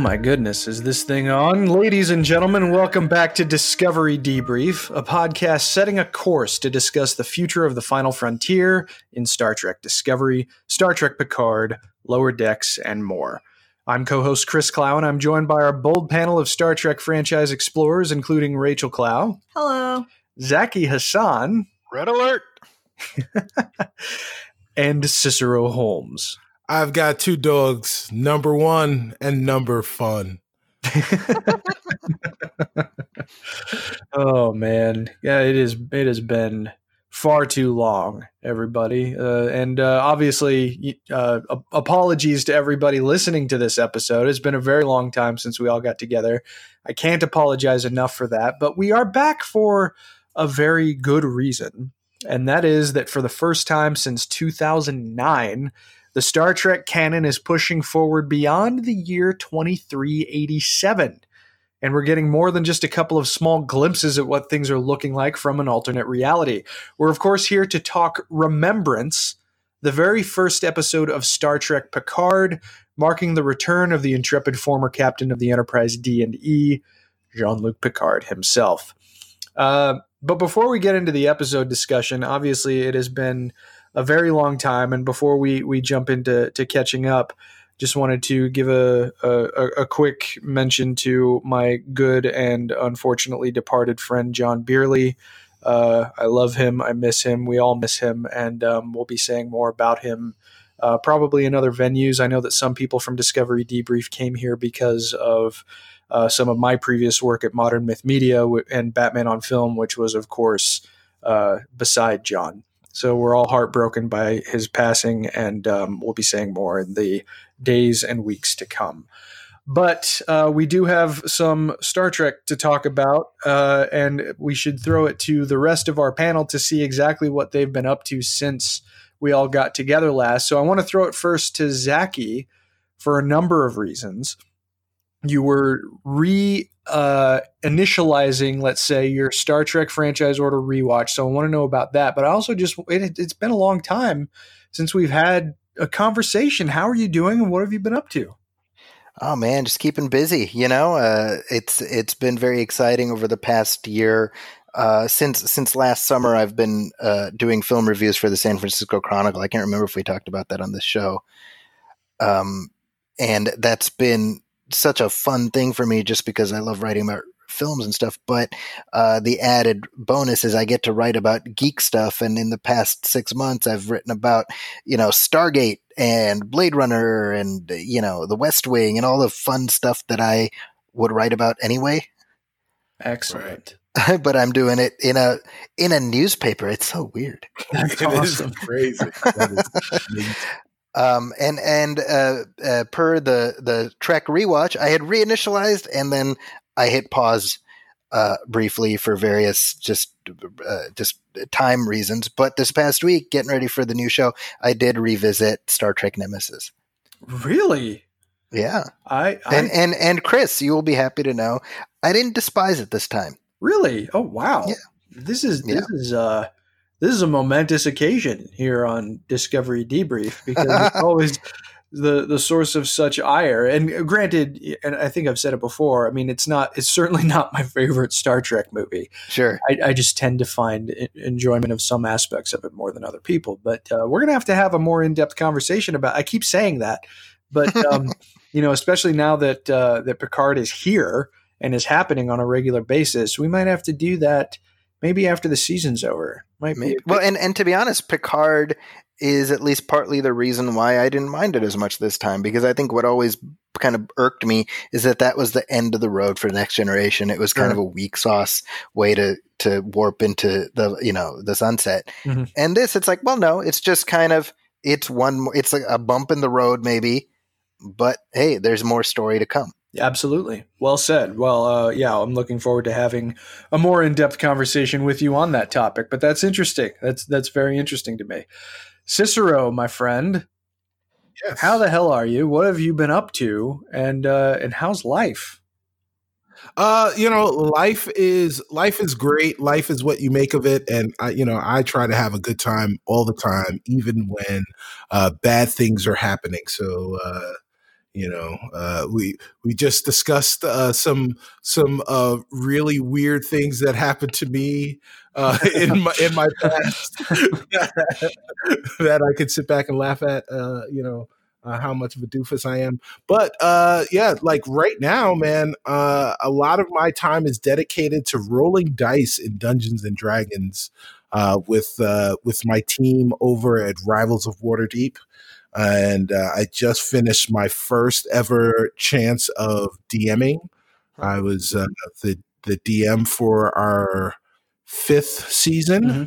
Oh my goodness, is this thing on? Ladies and gentlemen, welcome back to Discovery Debrief, a podcast setting a course to discuss the future of the final frontier in Star Trek Discovery, Star Trek Picard, Lower Decks, and more. I'm co host Chris Clow, and I'm joined by our bold panel of Star Trek franchise explorers, including Rachel Clow. Hello. Zaki Hassan. Red alert. and Cicero Holmes. I've got two dogs, number one and number fun. oh man, yeah, it is. It has been far too long, everybody, uh, and uh, obviously, uh, apologies to everybody listening to this episode. It's been a very long time since we all got together. I can't apologize enough for that, but we are back for a very good reason, and that is that for the first time since 2009 the Star Trek canon is pushing forward beyond the year 2387. And we're getting more than just a couple of small glimpses at what things are looking like from an alternate reality. We're, of course, here to talk Remembrance, the very first episode of Star Trek Picard, marking the return of the intrepid former captain of the Enterprise D&E, Jean-Luc Picard himself. Uh, but before we get into the episode discussion, obviously it has been a very long time. And before we we jump into to catching up, just wanted to give a, a, a quick mention to my good and unfortunately departed friend John Beerley. Uh, I love him. I miss him. We all miss him, and um, we'll be saying more about him. Uh, probably in other venues. I know that some people from Discovery Debrief came here because of uh, some of my previous work at Modern Myth Media and Batman on Film, which was, of course, uh, beside John. So we're all heartbroken by his passing, and um, we'll be saying more in the days and weeks to come. But uh, we do have some Star Trek to talk about, uh, and we should throw it to the rest of our panel to see exactly what they've been up to since we all got together last. So I want to throw it first to Zaki for a number of reasons. You were re uh, initializing, let's say, your Star Trek franchise order rewatch. So I want to know about that. But I also just, it, it's been a long time since we've had a conversation. How are you doing and what have you been up to? Oh man, just keeping busy. You know, uh, it's it's been very exciting over the past year. Uh, since since last summer, I've been uh, doing film reviews for the San Francisco Chronicle. I can't remember if we talked about that on this show. Um, and that's been such a fun thing for me just because I love writing about films and stuff. But uh, the added bonus is I get to write about geek stuff. And in the past six months, I've written about, you know, Stargate and Blade Runner and, you know, The West Wing and all the fun stuff that I would write about anyway. Excellent. but I'm doing it in a in a newspaper. It's so weird. That's awesome. crazy. Um, and and uh, uh, per the the Trek rewatch, I had reinitialized and then I hit pause uh, briefly for various just uh, just time reasons. But this past week, getting ready for the new show, I did revisit Star Trek Nemesis. Really? Yeah. I, I and and and Chris, you will be happy to know I didn't despise it this time. Really? Oh wow. Yeah. This is this yeah. is uh this is a momentous occasion here on Discovery Debrief because it's always the the source of such ire. And granted, and I think I've said it before. I mean, it's not. It's certainly not my favorite Star Trek movie. Sure, I, I just tend to find enjoyment of some aspects of it more than other people. But uh, we're gonna have to have a more in depth conversation about. I keep saying that, but um, you know, especially now that uh, that Picard is here and is happening on a regular basis, we might have to do that maybe after the season's over. Might be. Well, and and to be honest, Picard is at least partly the reason why I didn't mind it as much this time because I think what always kind of irked me is that that was the end of the road for the next generation. It was kind of a weak sauce way to to warp into the you know the sunset. Mm-hmm. And this, it's like, well, no, it's just kind of it's one. It's like a bump in the road, maybe, but hey, there's more story to come. Absolutely. Well said. Well, uh, yeah, I'm looking forward to having a more in-depth conversation with you on that topic. But that's interesting. That's that's very interesting to me. Cicero, my friend, yes. how the hell are you? What have you been up to? And uh, and how's life? Uh, you know, life is life is great. Life is what you make of it, and I, you know, I try to have a good time all the time, even when uh, bad things are happening. So, uh, you know, uh, we we just discussed uh, some some uh, really weird things that happened to me uh, in my in my past that I could sit back and laugh at. Uh, you know, uh, how much of a doofus I am. But yeah, like right now, man, a lot of my time is dedicated to rolling dice in Dungeons and Dragons with with my team over at Rivals of Waterdeep. And uh, I just finished my first ever chance of DMing. I was uh, the the DM for our fifth season. Mm-hmm.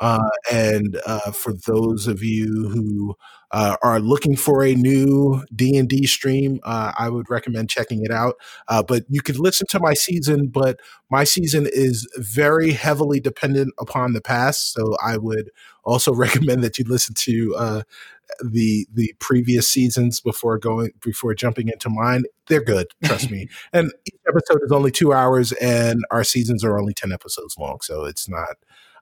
Uh, and uh, for those of you who uh, are looking for a new D and D stream, uh, I would recommend checking it out. Uh, but you can listen to my season, but my season is very heavily dependent upon the past, so I would also recommend that you listen to uh, the the previous seasons before going before jumping into mine. They're good, trust me. And each episode is only two hours, and our seasons are only ten episodes long, so it's not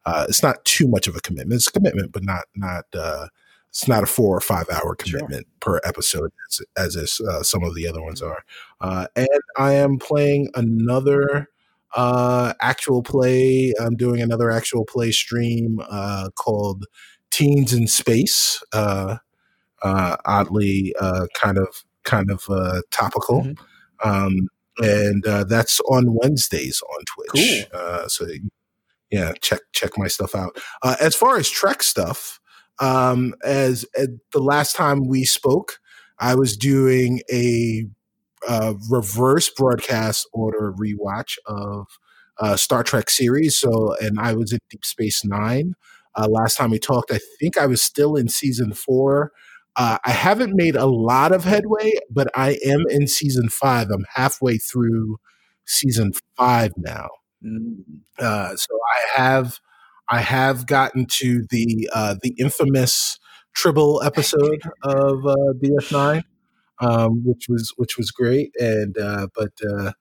uh, it's not too much of a commitment. It's a commitment, but not not uh, it's not a four or five hour commitment sure. per episode as, as is, uh, some of the other ones are. Uh, and I am playing another uh, actual play. I'm doing another actual play stream uh, called Teens in Space. Uh, uh, oddly, uh, kind of kind of uh, topical. Mm-hmm. Um, and uh, that's on Wednesdays on Twitch. Cool. Uh, so yeah, check check my stuff out. Uh, as far as Trek stuff, um, as, as the last time we spoke, I was doing a uh, reverse broadcast order rewatch of uh, Star Trek series. So, and I was in Deep Space Nine. Uh, last time we talked, I think I was still in season four. Uh, I haven't made a lot of headway, but I am in season five. I'm halfway through season five now. Uh, so I have I have gotten to the uh, the infamous Tribble episode of uh, DS9, um, which was which was great. And uh, but uh,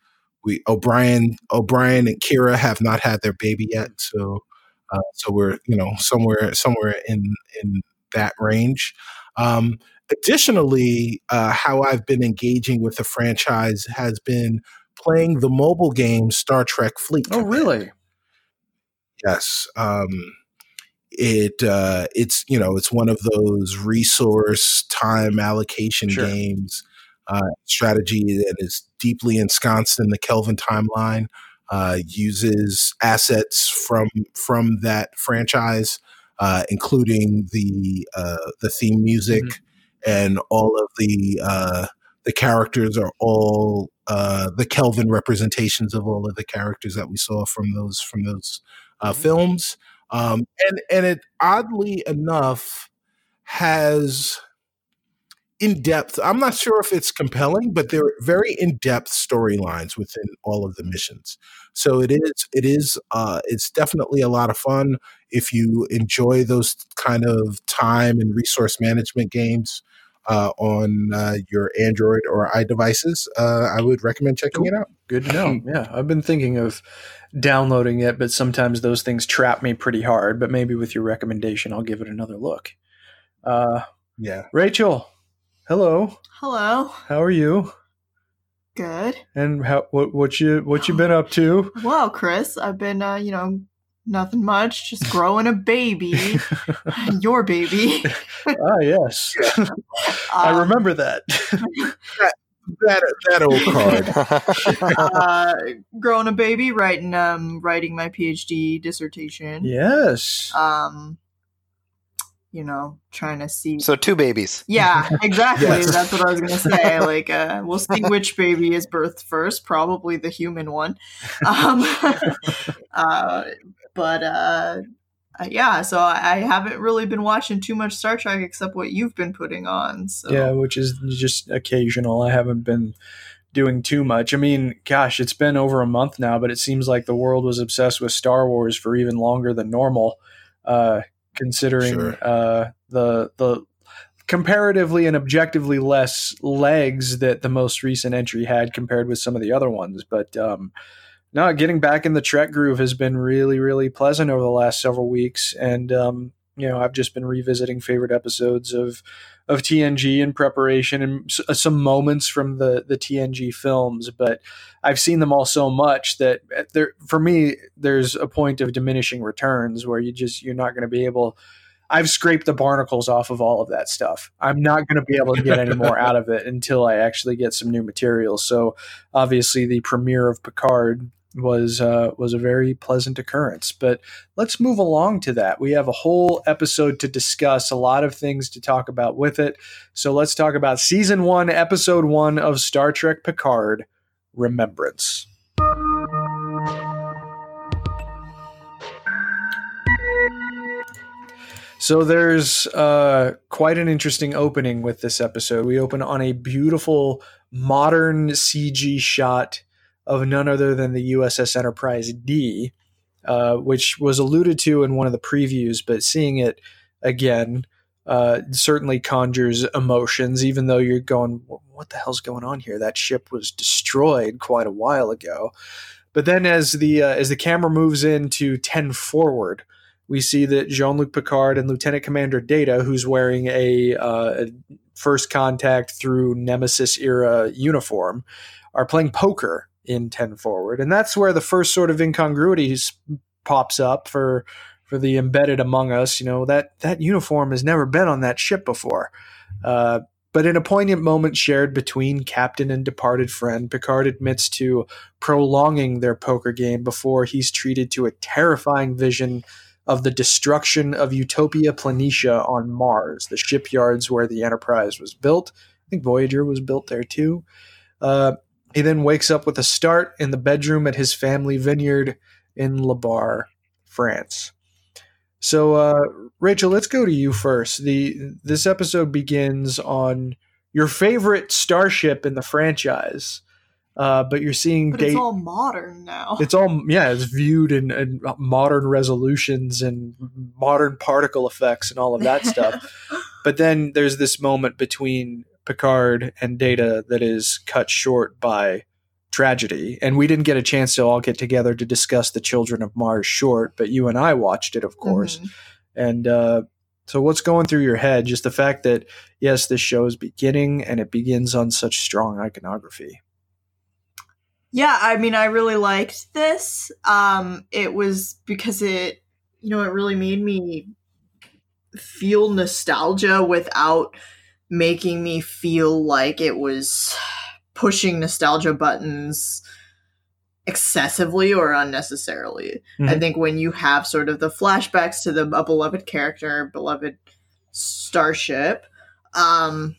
we O'Brien O'Brien and Kira have not had their baby yet, so uh, so we're you know somewhere somewhere in in that range. Um, additionally, uh, how I've been engaging with the franchise has been playing the mobile game Star Trek Fleet. Oh, Command. really? Yes. Um, it uh, it's you know it's one of those resource time allocation Sure. games uh, strategy that is deeply ensconced in the Kelvin timeline. Uh, uses assets from from that franchise, uh, including the uh, the theme music and all of the uh, the characters are all uh, the Kelvin representations of all of the characters that we saw from those from those uh, films. Um, and and it oddly enough has in depth. I'm not sure if it's compelling, but they're very in depth storylines within all of the missions. So it is it is uh, it's definitely a lot of fun if you enjoy those kind of time and resource management games. Uh, on uh, your Android or iDevices, uh, I would recommend checking it out. Good to know. Yeah, I've been thinking of downloading it, but sometimes those things trap me pretty hard. But maybe with your recommendation, I'll give it another look. Uh, Yeah. Rachel, hello. Hello. How are you? Good. And how what what you what you been up to? Well, Chris, I've been, uh, you know, nothing much, just growing a baby, your baby. ah, yes, I Um, remember that. That that old card. uh, growing a baby, writing, um, writing my PhD dissertation. yes. Um, you know, trying to see. so two babies. Yeah, exactly. Yes. That's what I was gonna say. Like, uh, we'll see which baby is birthed first. Probably the human one. Um, uh, but uh, uh, yeah, so I, I haven't really been watching too much Star Trek except what you've been putting on. So Yeah, which is just occasional. I haven't been doing too much. I mean, gosh, it's been over a month now, but it seems like the world was obsessed with Star Wars for even longer than normal, uh, considering Sure. uh, the the comparatively and objectively less legs that the most recent entry had compared with some of the other ones. But um, no, getting back in the Trek groove has been really, really pleasant over the last several weeks, and um, you know, I've just been revisiting favorite episodes of of TNG in preparation and uh, some moments from the the TNG films, but I've seen them all so much that uh, there for me there's a point of diminishing returns where you just you're not going to be able I've scraped the barnacles off of all of that stuff. I'm not going to be able to get any more out of it until I actually get some new material. So obviously the premiere of Picard was uh, was a very pleasant occurrence. But let's move along to that. We have a whole episode to discuss, a lot of things to talk about with it. So let's talk about season one, episode one of Star Trek Picard, Remembrance. So there's uh, quite an interesting opening with this episode. We open on a beautiful modern CG shot of none other than the USS Enterprise D, uh, which was alluded to in one of the previews, but seeing it again uh, certainly conjures emotions, even though you're going, what the hell's going on here? That ship was destroyed quite a while ago. But then as the uh, as the camera moves into 10 forward, we see that Jean Luc Picard and Lieutenant Commander Data, who's wearing a, uh, a first contact through Nemesis era uniform, are playing poker in 10 forward. And that's where the first sort of incongruities pops up for for the embedded among us. You know, that that uniform has never been on that ship before. Uh, but in a poignant moment shared between captain and departed friend, Picard admits to prolonging their poker game before he's treated to a terrifying vision of the destruction of Utopia Planitia on Mars, the shipyards where the Enterprise was built. I think Voyager was built there too. Uh, he then wakes up with a start in the bedroom at his family vineyard in La Barre, France. So, uh, Rachel, let's go to you first. The this episode begins on your favorite starship in the franchise, uh, but you're seeing But date. it's all modern now. It's all yeah, it's viewed in, in modern resolutions and modern particle effects and all of that stuff. But then there's this moment between Picard and Data that is cut short by tragedy. And we didn't get a chance to all get together to discuss the Children of Mars short, but you and I watched it, of course. Mhm. And uh, so, what's going through your head? Just the fact that yes, this show is beginning and it begins on such strong iconography. Yeah, I mean, I really liked this. Um, it was because it, you know, it really made me feel nostalgia without making me feel like it was pushing nostalgia buttons excessively or unnecessarily. I Mhm. think when you have sort of the flashbacks to the a beloved character, beloved starship, um,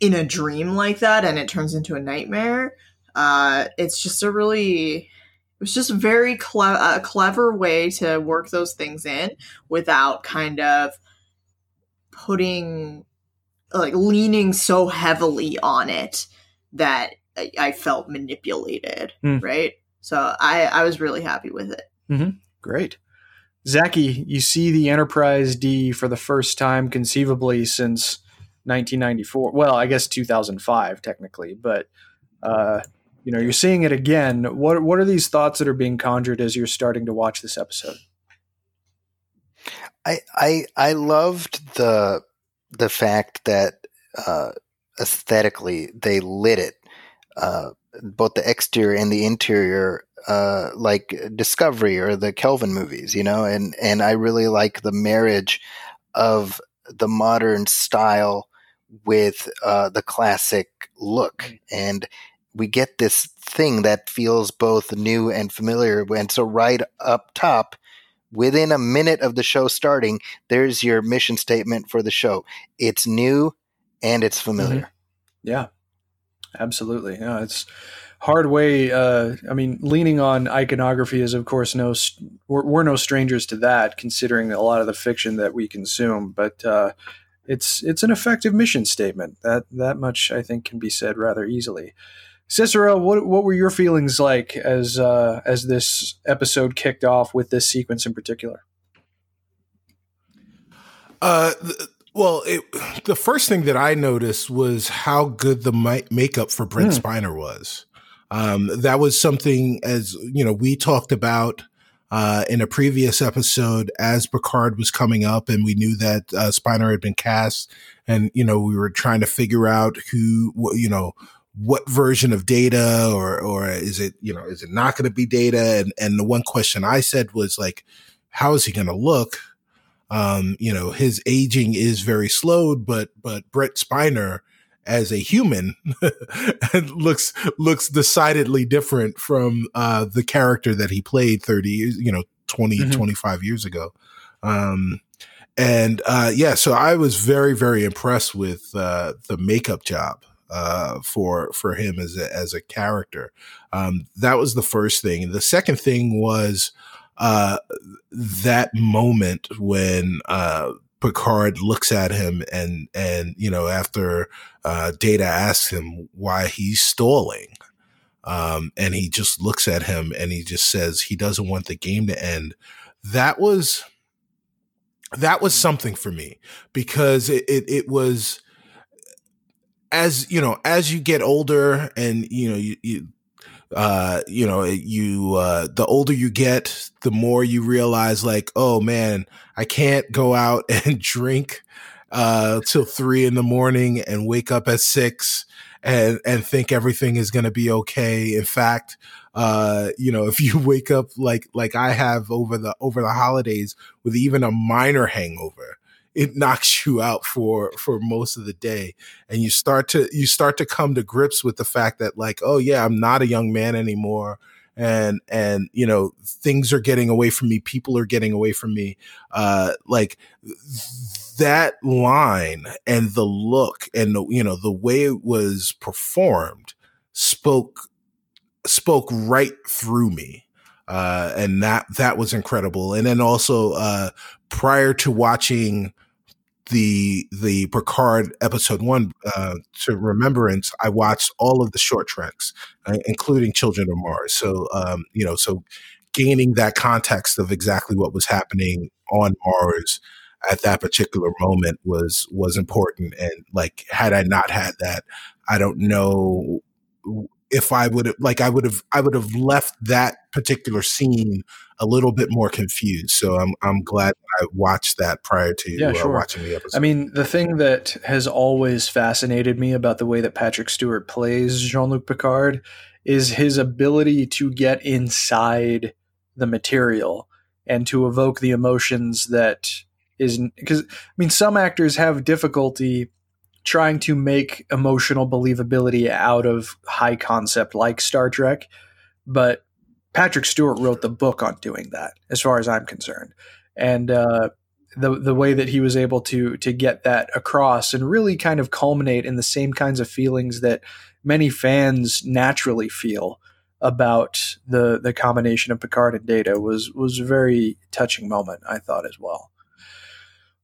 in a dream like that, and it turns into a nightmare, uh, it's just a really it was just a very cle- a clever way to work those things in without kind of putting like leaning so heavily on it that I, I felt manipulated Hmm. right so i i was really happy with it Great. Zaki, you see the Enterprise D for the first time conceivably since 1994. Well, I guess 2005 technically, but uh, you know, you're seeing it again. What what are these thoughts that are being conjured as you're starting to watch this episode? I I I loved the the fact that uh, aesthetically they lit it, uh, both the exterior and the interior, uh, like Discovery or the Kelvin movies, you know, and and I really like the marriage of the modern style with uh, the classic look, and we get this thing that feels both new and familiar. And so, right up top, within a minute of the show starting, there's your mission statement for the show. It's new and it's familiar. Yeah, absolutely. No, it's hard way. Uh, I mean, leaning on iconography is, of course, no. We're, we're no strangers to that, considering a lot of the fiction that we consume. But uh, it's it's an effective mission statement. That that much I think can be said rather easily. Cicero, what what were your feelings like as uh, as this episode kicked off with this sequence in particular? Uh, th- well, it, the first thing that I noticed was how good the mi- makeup for Brent Hmm. Spiner was. Um, that was something, as you know, we talked about uh, in a previous episode as Picard was coming up, and we knew that uh, Spiner had been cast, and you know we were trying to figure out who, you know, what version of data, or or is it, you know, is it not going to be data? And and the one question I said was like, how is he going to look? Um, you know, his aging is very slowed, but but Brent Spiner as a human looks looks decidedly different from uh, the character that he played 30 years you know 20 mm-hmm. 25 years ago um, and uh, yeah so i was very very impressed with uh, the makeup job uh, for for him as a, as a character um, that was the first thing the second thing was uh, that moment when uh, Picard looks at him and and you know after uh, Data asks him why he's stalling, um, and he just looks at him and he just says he doesn't want the game to end. That was that was something for me because it, it, it was as you know as you get older and you know you, you uh, you know, you, uh, the older you get, the more you realize like, oh man, I can't go out and drink, uh, till three in the morning and wake up at six and, and think everything is going to be okay. In fact, uh, you know, if you wake up like, like I have over the, over the holidays with even a minor hangover, it knocks you out for for most of the day. And you start to you start to come to grips with the fact that like oh yeah i'm not a young man anymore. And and you know things are getting away from me. People are getting away from me. Uh like that line and the look and the you know the way it was performed spoke spoke right through me. Uh and that that was incredible. And then also uh prior to watching the the Picard episode one uh, to remembrance, I watched all of the short treks, uh, including Children of Mars. So um, you know, so gaining that context of exactly what was happening on Mars at that particular moment was was important. And like, had I not had that, I don't know if I would have like I would have I would have left that particular scene a little bit more confused. So I'm I'm glad I watched that prior to yeah, uh, sure. watching the episode. I mean, the thing that has always fascinated me about the way that Patrick Stewart plays Jean-Luc Picard is his ability to get inside the material and to evoke the emotions that is because I mean some actors have difficulty trying to make emotional believability out of high concept like Star Trek. But Patrick Stewart wrote the book on doing that, as far as I'm concerned. And uh, the the way that he was able to to get that across and really kind of culminate in the same kinds of feelings that many fans naturally feel about the the combination of Picard and Data was was a very touching moment, I thought as well.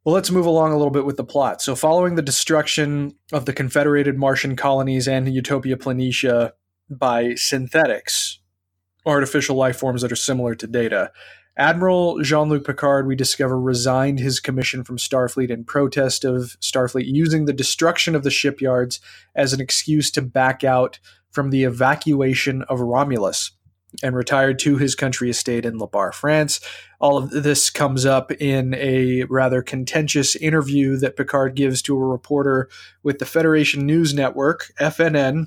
Well, let's move along a little bit with the plot. So, following the destruction of the Confederated Martian colonies and Utopia Planitia by synthetics, artificial life forms that are similar to Data, Admiral Jean Luc Picard, we discover, resigned his commission from Starfleet in protest of Starfleet using the destruction of the shipyards as an excuse to back out from the evacuation of Romulus and retired to his country estate in La Barre, France. All of this comes up in a rather contentious interview that Picard gives to a reporter with the Federation News Network, FNN.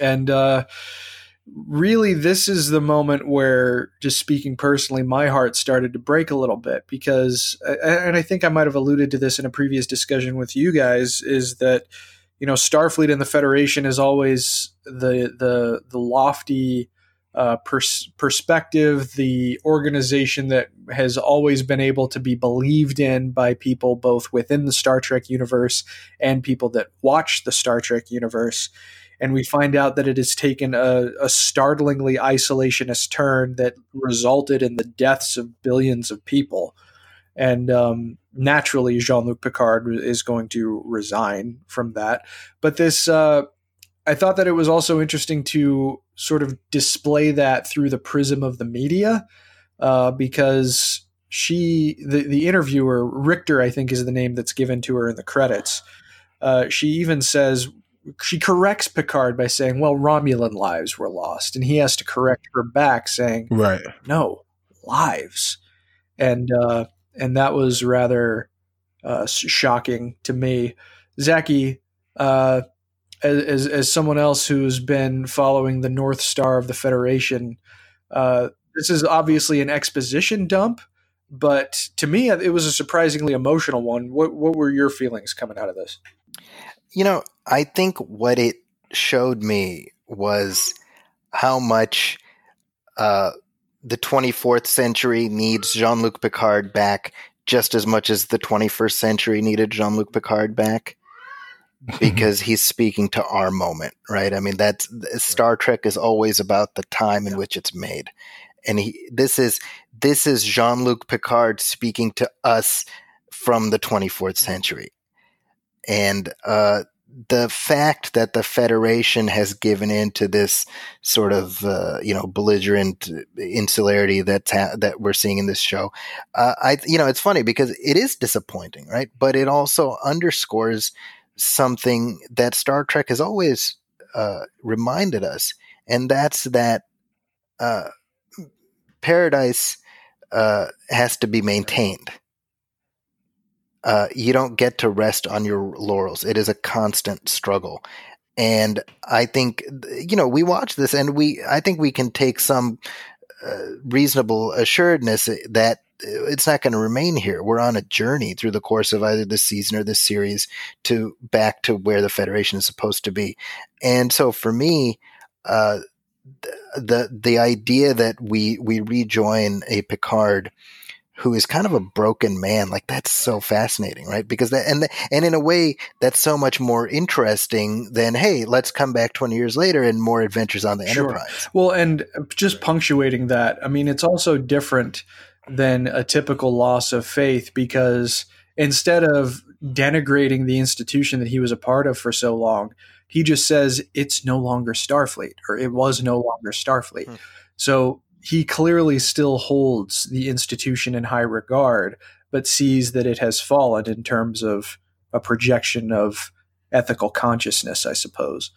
And uh, really, this is the moment where, just speaking personally, my heart started to break a little bit because, and I think I might have alluded to this in a previous discussion with you guys, is that you know Starfleet and the Federation is always the the the lofty uh, pers- perspective, the organization that has always been able to be believed in by people both within the Star Trek universe and people that watch the Star Trek universe. And we find out that it has taken a, a startlingly isolationist turn that resulted in the deaths of billions of people. And um, naturally, Jean Luc Picard is going to resign from that. But this, uh, I thought that it was also interesting to sort of display that through the prism of the media uh, because she the, the interviewer richter i think is the name that's given to her in the credits uh, she even says she corrects picard by saying well romulan lives were lost and he has to correct her back saying right no lives, and uh, and that was rather uh, shocking to me. Zaki, uh, as, as someone else who's been following the North Star of the Federation, uh, this is obviously an exposition dump, but to me, it was a surprisingly emotional one. What what were your feelings coming out of this? You know, I think what it showed me was how much uh, the 24th century needs Jean Luc Picard back just as much as the 21st century needed Jean Luc Picard back because he's speaking to our moment, right? I mean, that's Star Trek is always about the time in which it's made. And he, this is this is Jean Luc Picard speaking to us from the 24th century, and uh, the fact that the Federation has given in to this sort of uh, you know belligerent insularity that ha- that we're seeing in this show, uh, I you know it's funny because it is disappointing, right? But it also underscores something that Star Trek has always uh, reminded us, and that's that uh, paradise uh, has to be maintained uh, you don't get to rest on your laurels. It is a constant struggle. And I think, you know, we watch this and we, I think we can take some uh, reasonable assuredness that it's not going to remain here. We're on a journey through the course of either this season or this series to back to where the Federation is supposed to be. And so for me, uh, the the idea that we we rejoin a Picard who is kind of a broken man. Like that's so fascinating, right? Because that and and in a way that's so much more interesting than hey, let's come back 20 years later and more adventures on the sure. Enterprise. Well, and just punctuating that, I mean, it's also different than a typical loss of faith because instead of denigrating the institution that he was a part of for so long, he just says it's no longer Starfleet or it was no longer Starfleet. Hmm. So he clearly still holds the institution in high regard, but sees that it has fallen in terms of a projection of ethical consciousness, I suppose.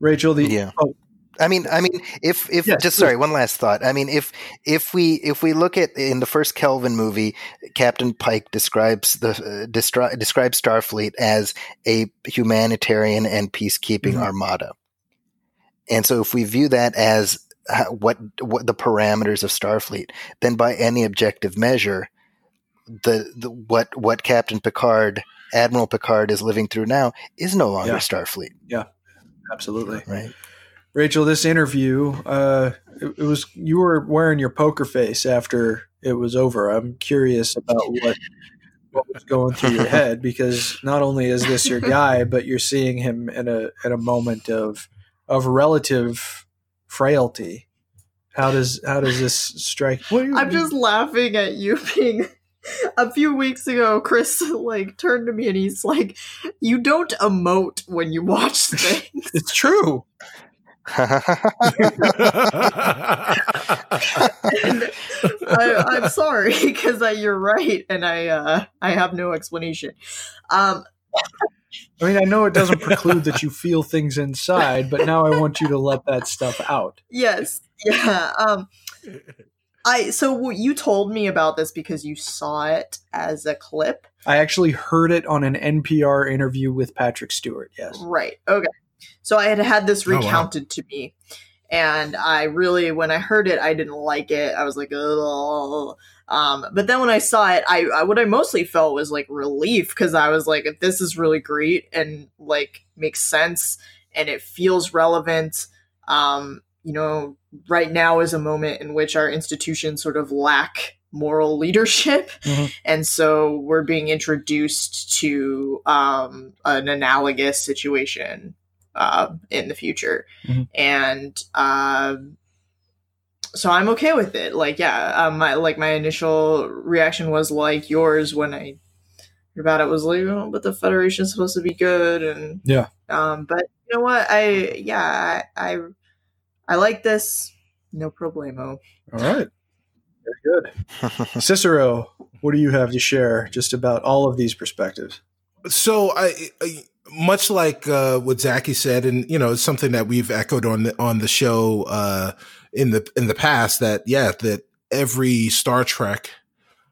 Rachel, the yeah. Oh, I mean, I mean, if if yes, just sorry, one last thought. I mean, if if we if we look at in the first Kelvin movie, Captain Pike describes the uh, destri- describes Starfleet as a humanitarian and peacekeeping mm-hmm. armada. And so, if we view that as what what the parameters of Starfleet, then by any objective measure, the, the what what Captain Picard, Admiral Picard is living through now is no longer yeah. Starfleet. Yeah, absolutely. Right. Rachel, this interview, uh, it, it, was you were wearing your poker face after it was over. I'm curious about what what was going through your head because not only is this your guy, but you're seeing him in a in a moment of of relative frailty. How does how does this strike? You, I'm just laughing at you being. A few weeks ago, Chris like turned to me and he's like, "You don't emote when you watch things." it's true. I, am sorry because you're right, and I uh, I have no explanation. Um, I mean, I know it doesn't preclude that you feel things inside, but now I want you to let that stuff out. Yes. Yeah. Um I so you told me about this because you saw it as a clip. I actually heard it on an NPR interview with Patrick Stewart. Yes. Right. Okay. So I had had this recounted oh, wow. to me and I really when I heard it I didn't like it. I was like, "Oh." Um, but then when I saw it, I, I what I mostly felt was like relief because I was like, if this is really great and like makes sense and it feels relevant, um, you know, right now is a moment in which our institutions sort of lack moral leadership, mm-hmm. and so we're being introduced to um, an analogous situation uh, in the future, mm-hmm. and. Uh, so I'm okay with it. Like, yeah, um, my like my initial reaction was like yours when I heard about it was like, oh, but the Federation's supposed to be good, and yeah, um, but you know what? I yeah, I I, I like this. No problemo. All right, very good. Cicero, what do you have to share just about all of these perspectives? So I, I much like uh, what Zaki said, and you know, it's something that we've echoed on the on the show. Uh, in the in the past that yeah that every Star Trek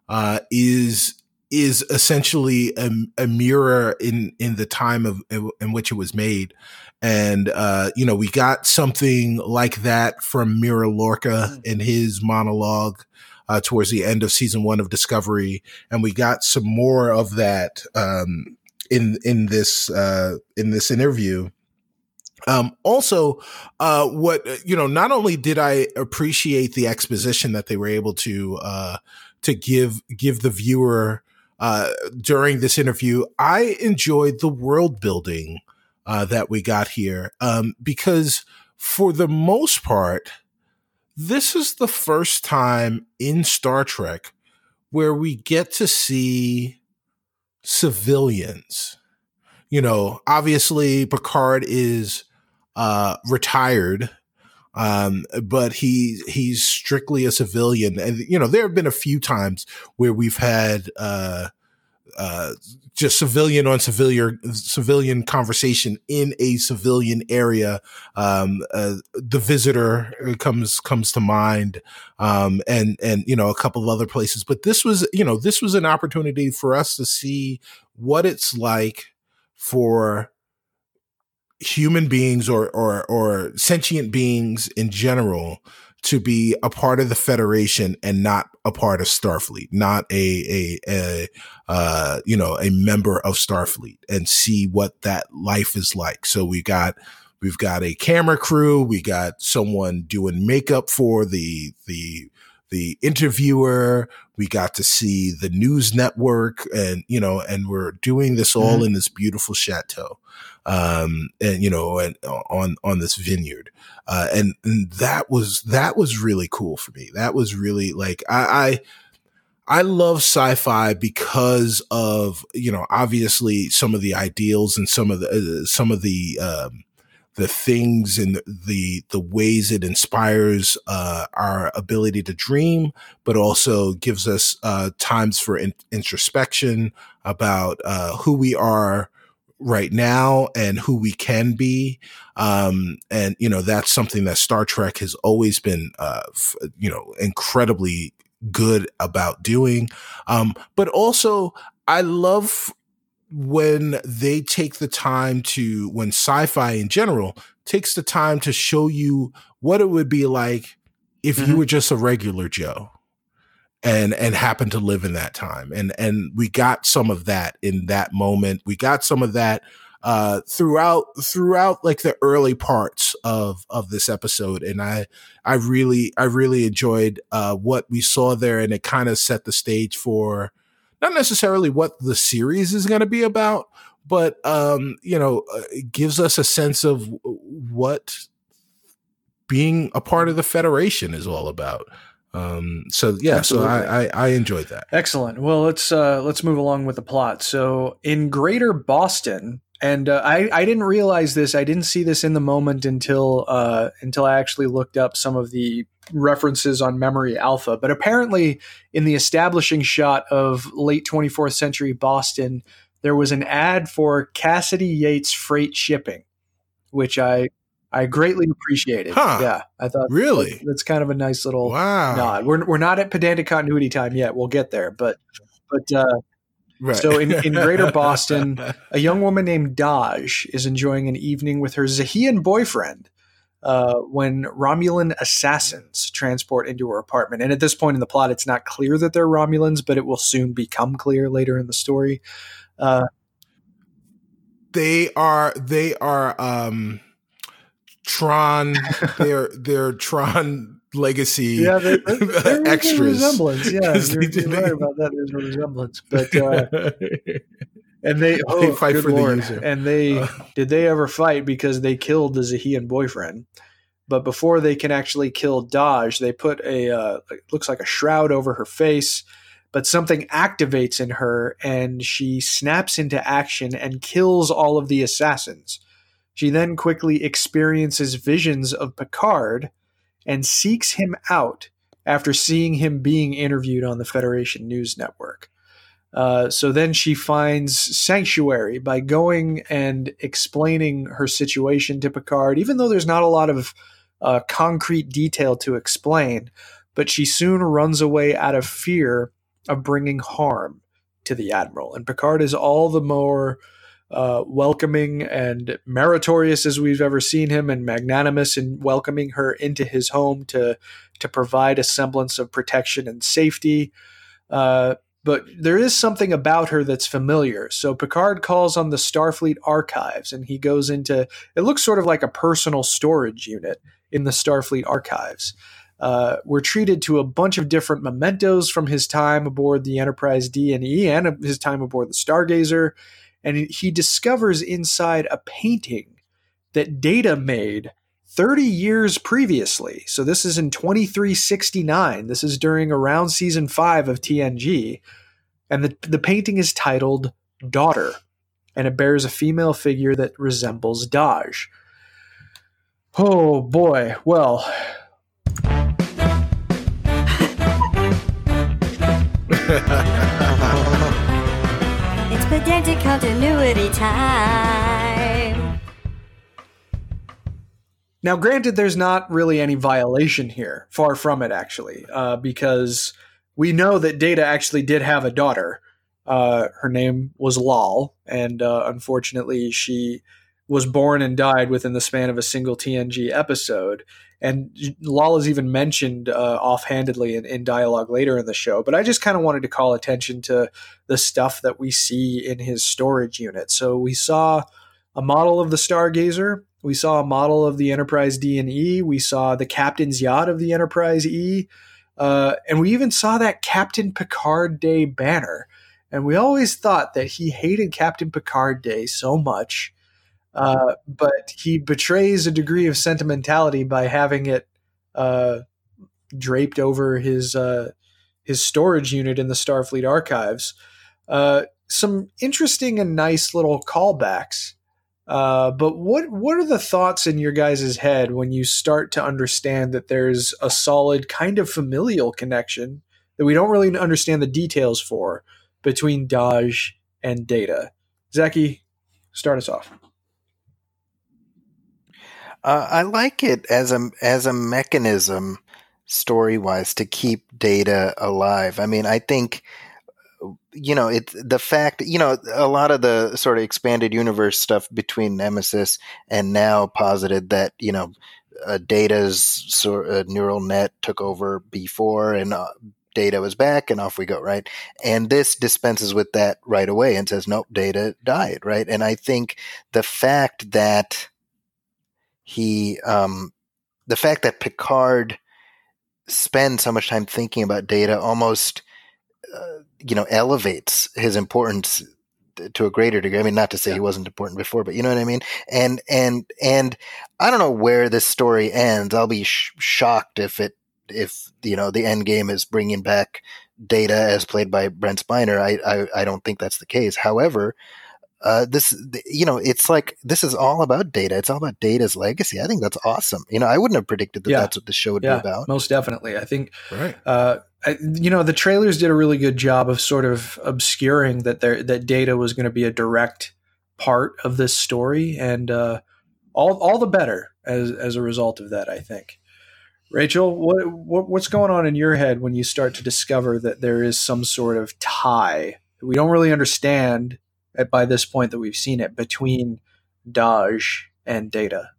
uh, is is essentially a, a, mirror in in the time of in which it was made and uh, you know we got something like that from Mirror Lorca mm. in his monologue uh, towards the end of season one of Discovery, and we got some more of that um, in in this uh, in this interview. Um, also, uh, what you know, not only did I appreciate the exposition that they were able to uh, to give give the viewer uh, during this interview, I enjoyed the world building uh, that we got here um, because for the most part, this is the first time in Star Trek where we get to see civilians. You know, obviously Picard is uh, retired, um, but he he's strictly a civilian, and you know there have been a few times where we've had uh, uh, just civilian on civilian civilian conversation in a civilian area. Um, uh, the visitor comes comes to mind, um, and and you know a couple of other places. But this was you know this was an opportunity for us to see what it's like for human beings or or or sentient beings in general to be a part of the Federation and not a part of Starfleet, not a, a, a, uh, you know, a member of Starfleet and see what that life is like. So we got, we've got a camera crew. We got someone doing makeup for the, the, the interviewer. We got to see the news network and, you know, and we're doing this all mm-hmm. in this beautiful chateau. Um, and, you know, and on, on this vineyard. Uh, and, and that was, that was really cool for me. That was really like, I, I, I love sci-fi because of, you know, obviously some of the ideals and some of the, uh, some of the, um, the things and the the ways it inspires uh, our ability to dream, but also gives us uh, times for in- introspection about uh, who we are right now and who we can be. Um, and you know that's something that Star Trek has always been, uh, f- you know, incredibly good about doing. Um, but also, I love when they take the time to when sci-fi in general takes the time to show you what it would be like if mm-hmm. you were just a regular joe and and happened to live in that time. And and we got some of that in that moment. We got some of that uh, throughout throughout like the early parts of of this episode. And i i really i really enjoyed uh, what we saw there. And it kind of set the stage for not necessarily what the series is going to be about, but um, you know, uh, it gives us a sense of what being a part of the Federation is all about. Um, so yeah, Absolutely. so I, I, I enjoyed that. Excellent. Well, let's uh, let's move along with the plot. So in Greater Boston, and uh, I I didn't realize this. I didn't see this in the moment until uh, until I actually looked up some of the references on Memory Alpha. But apparently, in the establishing shot of late 24th century Boston, there was an ad for Cassidy Yates Freight Shipping, which I I greatly appreciated. Huh. Yeah, I thought really that's kind of a nice little wow. nod. We're we're not at pedantic continuity time yet. We'll get there, but but. Uh, Right. So in, in greater Boston, a young woman named Dahj is enjoying an evening with her Xahean boyfriend uh, when Romulan assassins transport into her apartment. And at this point in the plot, it's not clear that they're Romulans, but it will soon become clear later in the story. Uh, they are they are um, Tron. they're they're Tron legacy yeah, there, extras. A resemblance. Yeah, you're, you're right about that. There's a resemblance, but uh, and they, oh, they fight for Lord. the user. And they uh, did they ever fight because they killed the Xahean boyfriend? But before they can actually kill Dahj, they put a uh, looks like a shroud over her face. But something activates in her, and she snaps into action and kills all of the assassins. She then quickly experiences visions of Picard and seeks him out after seeing him being interviewed on the Federation News Network. Uh, so then she finds sanctuary by going and explaining her situation to Picard, even though there's not a lot of uh, concrete detail to explain. but she soon runs away out of fear of bringing harm to the admiral. And Picard is all the more uh, welcoming and meritorious as we've ever seen him, and magnanimous in welcoming her into his home to to provide a semblance of protection and safety. Uh, but there is something about her that's familiar. So Picard calls on the Starfleet archives and he goes into it looks sort of like a personal storage unit in the Starfleet archives. Uh, we're treated to a bunch of different mementos from his time aboard the Enterprise D and E and his time aboard the Stargazer, and he discovers inside a painting that Data made 30 years previously. So this is in 2369. This is during around season 5 of TNG. And the, the painting is titled Daughter, and it bears a female figure that resembles Dahj. Oh boy. Well, Continuity time. Now, granted, there's not really any violation here. Far from it, actually, uh, because we know that Data actually did have a daughter. Uh, her name was Lal, and uh, unfortunately, she was born and died within the span of a single TNG episode. And Lala's even mentioned uh, offhandedly in, in dialogue later in the show. But I just kind of wanted to call attention to the stuff that we see in his storage unit. So we saw a model of the Stargazer. We saw a model of the Enterprise D and E. We saw the captain's yacht of the Enterprise E. Uh, and we even saw that Captain Picard Day banner. And we always thought that he hated Captain Picard Day so much uh, but he betrays a degree of sentimentality by having it uh, draped over his uh, his storage unit in the Starfleet archives. Uh, some interesting and nice little callbacks. Uh, but what what are the thoughts in your guys' head when you start to understand that there's a solid kind of familial connection that we don't really understand the details for between Dahj and Data? Zaki, start us off. Uh, I like it as a as a mechanism, story wise, to keep data alive. I mean, I think you know it the fact you know a lot of the sort of expanded universe stuff between Nemesis and now posited that you know uh, data's sort of neural net took over before and uh, data was back and off we go right and this dispenses with that right away and says nope data died right and i think the fact that he um, the fact that Picard spends so much time thinking about data almost uh, you know elevates his importance to a greater degree. I mean, not to say yeah. he wasn't important before, but you know what I mean. And and and I don't know where this story ends. I'll be sh- shocked if it if you know the end game is bringing back Data as played by Brent Spiner. I I, I don't think that's the case. However, uh, this, you know, it's like this is all about data. It's all about data's legacy. I think that's awesome. You know, I wouldn't have predicted that yeah. that's what the show would yeah, be about. Most definitely. I think, right. Uh, I, you know, the trailers did a really good job of sort of obscuring that there that data was going to be a direct part of this story, and uh, all all the better as as a result of that. I think. Rachel, what, what what's going on in your head when you start to discover that there is some sort of tie that we don't really understand by this point that we've seen it between Dahj and Data?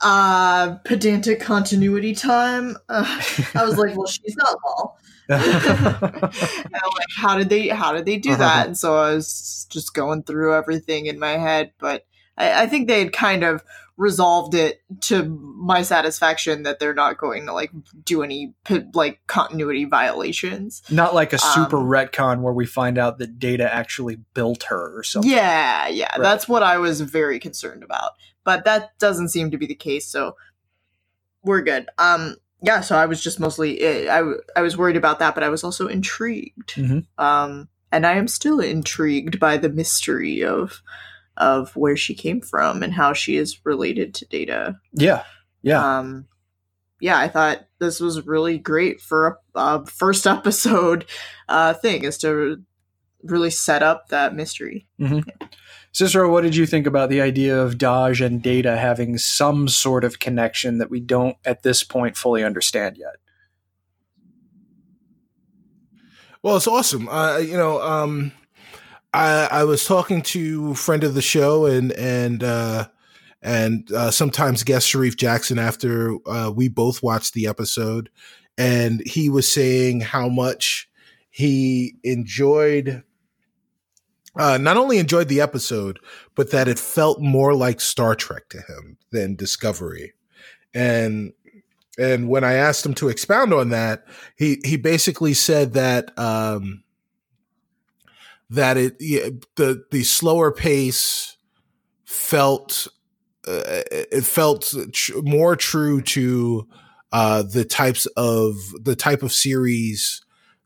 Uh, pedantic continuity time. Uh, I was like, well, she's not Lal. like, how did they? How did they do uh-huh. that? And so I was just going through everything in my head, but I, I think they had kind of resolved it to my satisfaction that they're not going to like do any like continuity violations. Not like a super um, retcon where we find out that Data actually built her or something. Yeah, yeah, right. that's what I was very concerned about. But that doesn't seem to be the case, so we're good. Um yeah, so I was just mostly eh, I I was worried about that, but I was also intrigued. Mm-hmm. Um and I am still intrigued by the mystery of of where she came from and how she is related to Data. Yeah, yeah, um, yeah. I thought this was really great for a, a first episode uh, thing, is to really set up that mystery. Mm-hmm. Yeah. Cicero, what did you think about the idea of Dahj and Data having some sort of connection that we don't at this point fully understand yet? Well, it's awesome. Uh, you know, um, I, I was talking to friend of the show and and uh, and uh, sometimes guest Sharif Jackson after uh, we both watched the episode, and he was saying how much he enjoyed. Uh, not only enjoyed the episode, but that it felt more like Star Trek to him than Discovery, and and when I asked him to expound on that, he he basically said that um, that it the the slower pace felt uh, it felt tr- more true to uh, the types of the type of series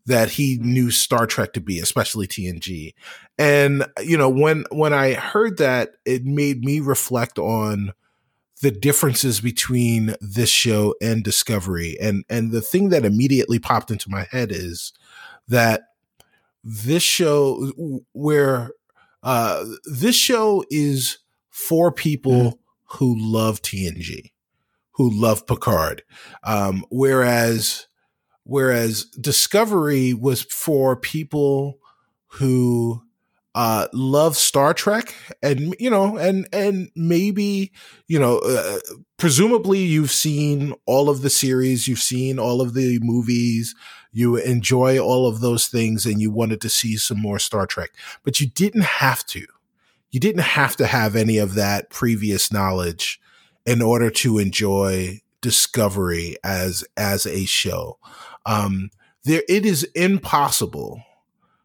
that he knew Star Trek to be, especially TNG. And you know, when when I heard that, it made me reflect on the differences between this show and Discovery. And and the thing that immediately popped into my head is that this show where uh this show is for people mm-hmm. who love TNG, who love Picard. Um whereas whereas Discovery was for people who uh love Star Trek and you know and and maybe you know uh, presumably you've seen all of the series you've seen all of the movies you enjoy all of those things and you wanted to see some more Star Trek. But you didn't have to. You didn't have to have any of that previous knowledge in order to enjoy Discovery as as a show. Um there it is impossible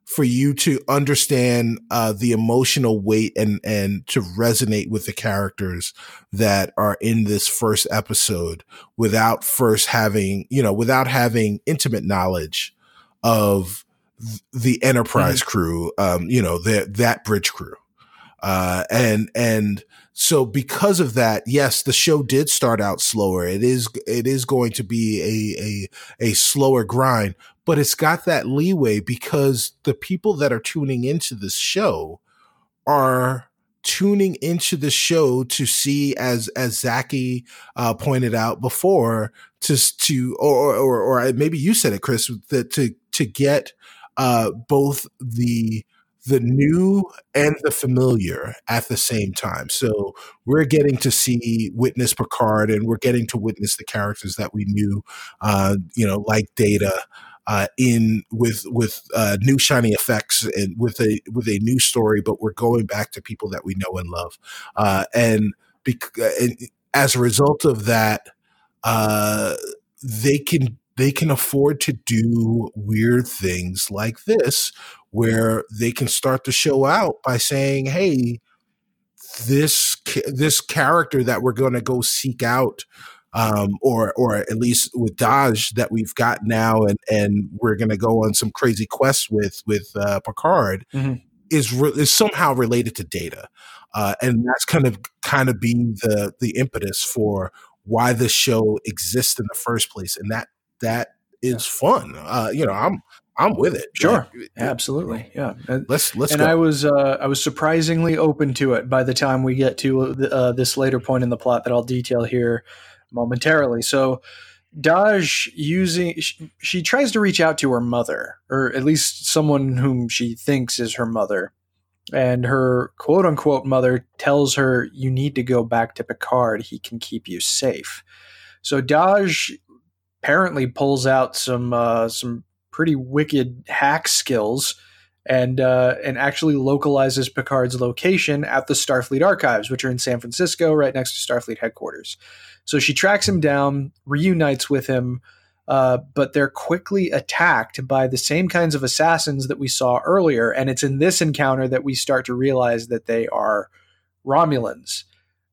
for you to understand uh, the emotional weight and and to resonate with the characters that are in this first episode without first having you know without having intimate knowledge of the enterprise mm-hmm. crew um you know that that bridge crew uh and and so because of that yes the show did start out slower it is it is going to be a a a slower grind but it's got that leeway because the people that are tuning into this show are tuning into the show to see as as Zaki uh, pointed out before to to or, or or maybe you said it Chris that to to get uh, both the the new and the familiar at the same time. So we're getting to see witness Picard and we're getting to witness the characters that we knew, uh, you know, like Data, uh, in with with uh, new shiny effects and with a with a new story, but we're going back to people that we know and love, uh, and, bec- and as a result of that, uh, they can they can afford to do weird things like this, where they can start the show out by saying, "Hey." This this character that we're going to go seek out um, or or at least with Dahj that we've got now, and and we're going to go on some crazy quests with with uh, Picard, mm-hmm. is re- is somehow related to Data, uh, and that's kind of kind of being the the impetus for why this show exists in the first place, and that that is fun. Uh, you know, I'm I'm with it. Sure, absolutely, yeah. let's let's. And go. I was uh, I was surprisingly open to it by the time we get to uh, this later point in the plot that I'll detail here momentarily. So Dahj using she, she, tries to reach out to her mother, or at least someone whom she thinks is her mother. And her quote unquote mother tells her, You need to go back to Picard. He can keep you safe. So Dahj apparently pulls out some uh, some pretty wicked hack skills and uh, and actually localizes Picard's location at the Starfleet archives, which are in San Francisco, right next to Starfleet headquarters. So she tracks him down, reunites with him, uh, but they're quickly attacked by the same kinds of assassins that we saw earlier. And it's in this encounter that we start to realize that they are Romulans.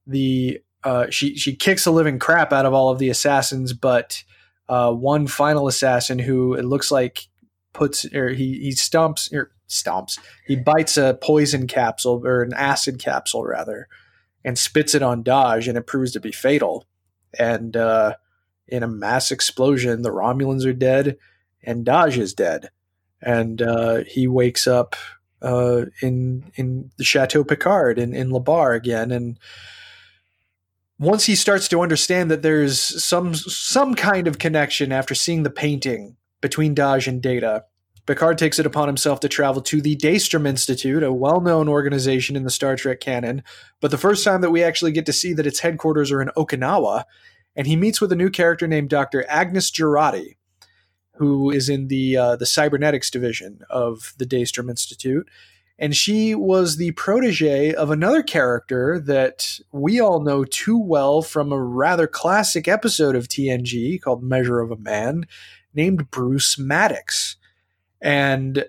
The uh, she she kicks the living crap out of all of the assassins, but uh, one final assassin who it looks like puts or he he stomps or stomps he bites a poison capsule or an acid capsule rather and spits it on Dahj, and it proves to be fatal and uh, in a mass explosion, the Romulans are dead, and Dahj is dead, and uh, he wakes up uh, in in the Chateau Picard in in La Barre again, and once he starts to understand that there's some some kind of connection after seeing the painting between Dahj and Data, Picard takes it upon himself to travel to the Daystrom Institute, a well known organization in the Star Trek canon. But the first time that we actually get to see that its headquarters are in Okinawa, and he meets with a new character named Dr. Agnes Jurati, who is in the uh, the cybernetics division of the Daystrom Institute. And she was the protege of another character that we all know too well from a rather classic episode of TNG called Measure of a Man, named Bruce Maddox. And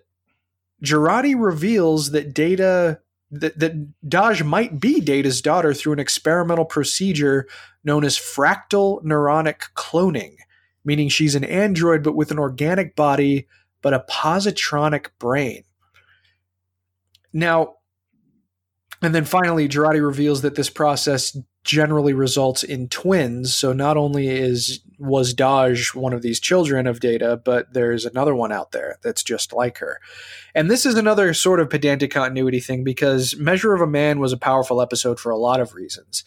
Jurati reveals that Data that, that Dahj might be Data's daughter through an experimental procedure known as fractal neuronic cloning, meaning she's an android but with an organic body but a positronic brain. Now, and then finally, Jurati reveals that this process generally results in twins. So not only is was Dahj one of these children of Data, but there's another one out there that's just like her. And this is another sort of pedantic continuity thing because Measure of a Man was a powerful episode for a lot of reasons.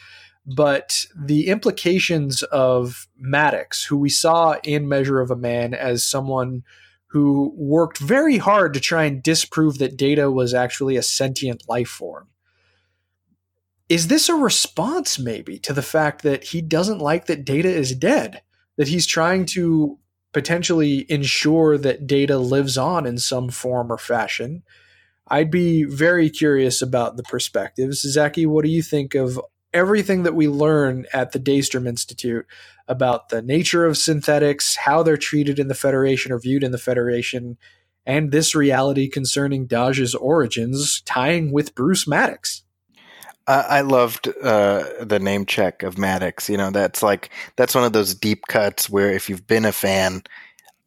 But the implications of Maddox, who we saw in Measure of a Man as someone who worked very hard to try and disprove that Data was actually a sentient life form. Is this a response, maybe, to the fact that he doesn't like that Data is dead? That he's trying to potentially ensure that Data lives on in some form or fashion? I'd be very curious about the perspectives. Zaki, what do you think of everything that we learn at the Daystrom Institute about the nature of synthetics, how they're treated in the Federation or viewed in the Federation, and this reality concerning Dahj's origins tying with Bruce Maddox. I, I loved uh, the name check of Maddox. You know, that's like that's one of those deep cuts where if you've been a fan,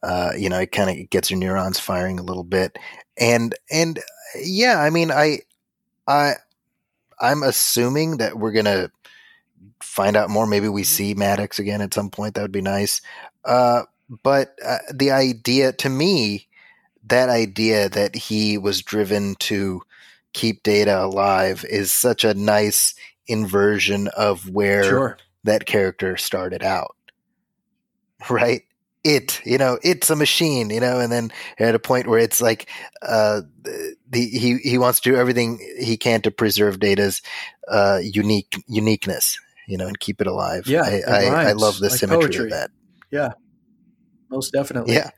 uh, you know, it kind of gets your neurons firing a little bit. And and yeah, I mean, I I I'm assuming that we're gonna find out more. Maybe we see Maddox again at some point. That would be nice. Uh, but uh, the idea, to me, that idea that he was driven to keep data alive is such a nice inversion of where Sure. that character started out. Right? It, you know, it's a machine, you know, and then at a point where it's like, uh, the, he, he wants to do everything he can to preserve data's, uh, unique, uniqueness, you know, and keep it alive. Yeah, I, I, I love the like symmetry poetry. of that. Yeah, most definitely. Yeah.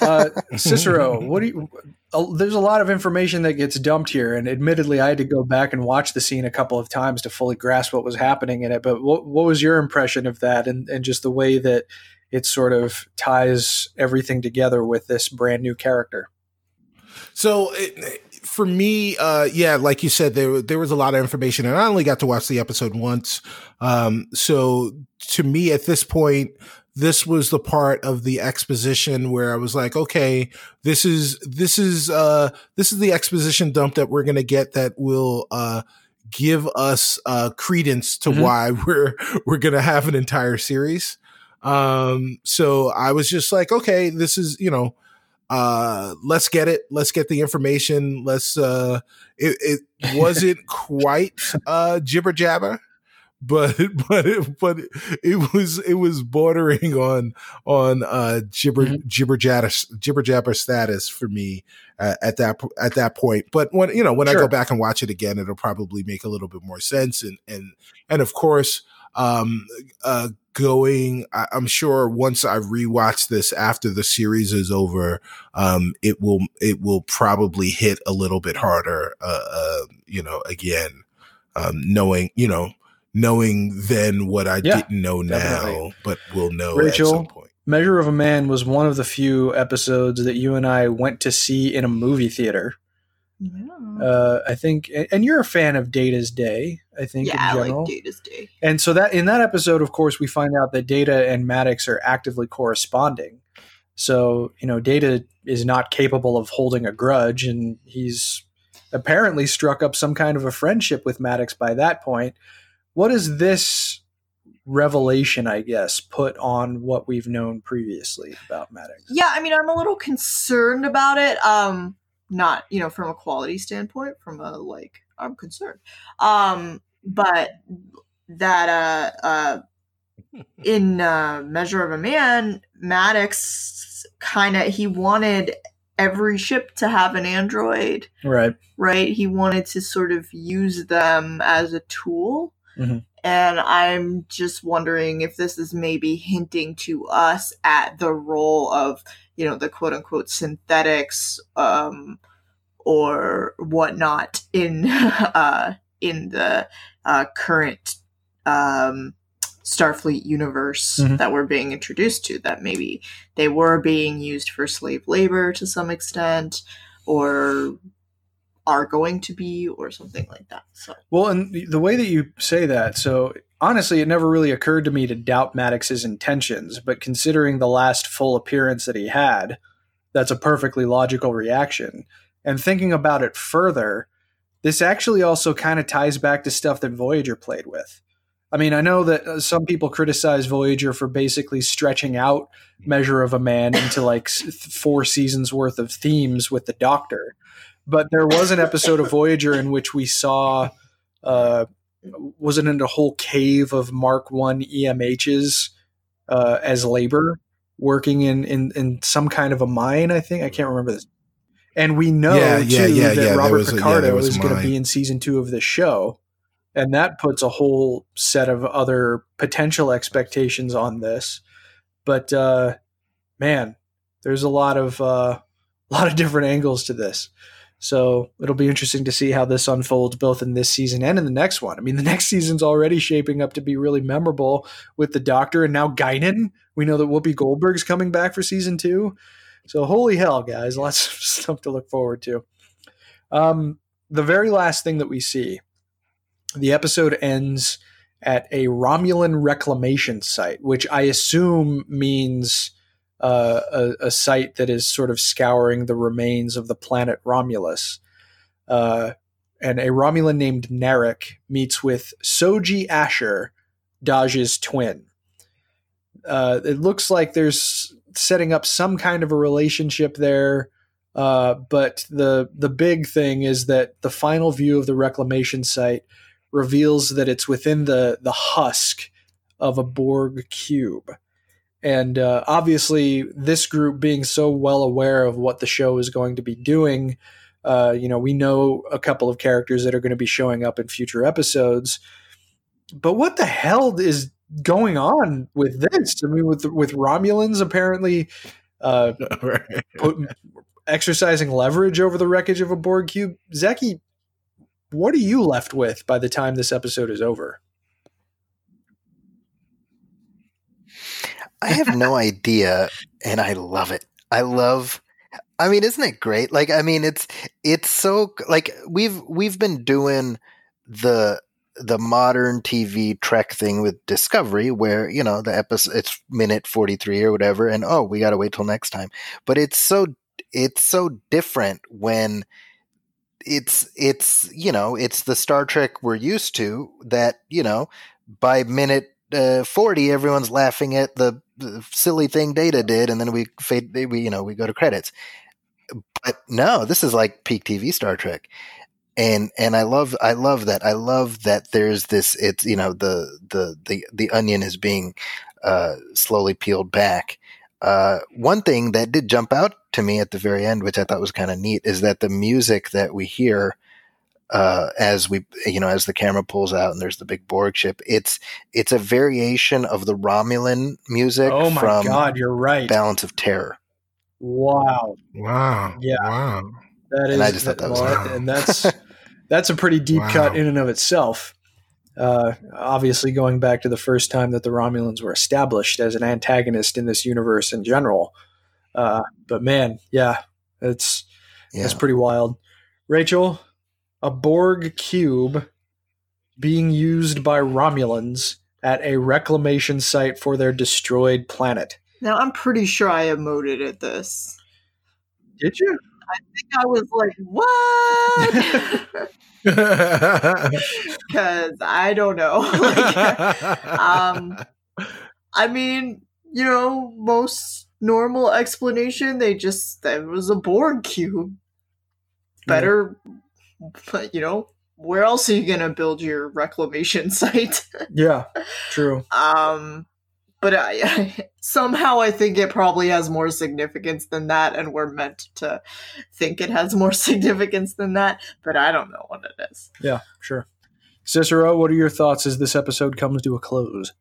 Uh, Cicero, what do you? Uh, there's a lot of information that gets dumped here, and admittedly, I had to go back and watch the scene a couple of times to fully grasp what was happening in it. But what what was your impression of that, and and just the way that it sort of ties everything together with this brand new character? So it, for me, uh, yeah, like you said, there there was a lot of information, and I only got to watch the episode once. Um, so to me, at this point, this was the part of the exposition where I was like, okay, this is this is uh, this is the exposition dump that we're gonna get that will uh, give us uh, credence to Mhm. why we're we're gonna have an entire series. Um, so I was just like, okay, this is you know uh let's get it let's get the information let's uh it, it wasn't quite uh jibber jabber but but it, but it was it was bordering on on uh jibber Mhm. jibber jabber jibber jabber status for me uh, at that at that point. But when you know when i go back and watch it again it'll probably make a little bit more sense. And and and of course um uh going I, i'm sure once i rewatch this after the series is over um it will it will probably hit a little bit harder uh, uh you know again um knowing you know knowing then what i Yeah, didn't know now definitely. but will know Rachel? at some point Measure of a Man was one of the few episodes that you and I went to see in a movie theater. Yeah. Uh, I think, and you're a fan of Data's Day. I think yeah, in general. like Data's Day. And so that in that episode, of course, we find out that Data and Maddox are actively corresponding. So you know, Data is not capable of holding a grudge, and he's apparently struck up some kind of a friendship with Maddox by that point. What does this revelation, I guess, put on what we've known previously about Maddox? Yeah, I mean, I'm a little concerned about it. Um, not you know from a quality standpoint, from a like I'm concerned. Um, but that uh uh in uh, Measure of a Man, Maddox kind of he wanted every ship to have an android, Right. right? He wanted to sort of use them as a tool. Mhm. And I'm just wondering if this is maybe hinting to us at the role of, you know, the quote unquote synthetics um, or whatnot in uh, in the uh, current um, Starfleet universe Mhm. that we're being introduced to. That maybe they were being used for slave labor to some extent, or are going to be, or something like that. So Well, and the- way that you say that, so honestly, it never really occurred to me to doubt Maddox's intentions, but considering the last full appearance that he had, that's a perfectly logical reaction. And thinking about it further, this actually also kind of ties back to stuff that Voyager played with. I mean, I know that uh, some people criticize Voyager for basically stretching out Measure of a Man into like four seasons worth of themes with the Doctor. But there was an episode of Voyager in which we saw, uh, was it in a whole cave of Mark One EMHs uh, as labor, working in, in in some kind of a mine? I think I can't remember this. And we know Yeah, too yeah, yeah, that yeah, Robert was Picardo was is going to be in season two of the show, and that puts a whole set of other potential expectations on this. But uh, man, there's a lot of uh, a lot of different angles to this. So it'll be interesting to see how this unfolds both in this season and in the next one. I mean, the next season's already shaping up to be really memorable with the Doctor and now Guinan. We know that Whoopi Goldberg's coming back for season two. So holy hell, guys, lots of stuff to look forward to. Um, the very last thing that we see, the episode ends at a Romulan reclamation site, which I assume means uh, a, a site that is sort of scouring the remains of the planet Romulus. Uh, and a Romulan named Narek meets with Soji Asha, Dahj's twin. Uh, it looks like there's setting up some kind of a relationship there. Uh, but the the big thing is that the final view of the reclamation site reveals that it's within the the husk of a Borg cube. And uh, obviously, this group being so well aware of what the show is going to be doing, uh, you know, we know a couple of characters that are going to be showing up in future episodes. But what the hell is going on with this? I mean, with with Romulans apparently uh, put, exercising leverage over the wreckage of a Borg cube. Zaki, what are you left with by the time this episode is over? I have no idea, and I love it. I love. I mean, isn't it great? Like, I mean, it's it's so like we've we've been doing the the modern TV Trek thing with Discovery, where you know the episode it's minute forty three or whatever, and oh, we got to wait till next time. But it's so it's so different when it's it's you know it's the Star Trek we're used to that you know by minute uh, 40 everyone's laughing at the, the silly thing data did and then we fade we you know we go to credits. But no this is like peak tv star trek. And and i love i love that i love that there's this it's you know the the the, the onion is being uh slowly peeled back. Uh one thing that did jump out to me at the very end which i thought was kind of neat is that the music that we hear uh, as we you know as the camera pulls out and there's the big Borg ship. It's it's a variation of the Romulan music Oh my from god, you're right. Balance of Terror. Wow, Wow. Yeah. Wow. that is, And I just thought that was- well, and that's that's a pretty deep Wow. cut in and of itself. Uh, obviously, going back to the first time that the Romulans were established as an antagonist in this universe in general. Uh, but man, yeah, it's Yeah. That's pretty wild. Rachel, a Borg cube being used by Romulans at a reclamation site for their destroyed planet. now I'm pretty sure I emoted at this. Did you? I think I was like, what? Because I don't know. like, um, I mean, you know, most normal explanation, they just, there was a Borg cube. Better, but you know, where else are you going to build your reclamation site? Yeah, true. um, but I, somehow I think it probably has more significance than that, and we're meant to think it has more significance than that, but I don't know what it is. Yeah, sure. Cicero, what are your thoughts as this episode comes to a close?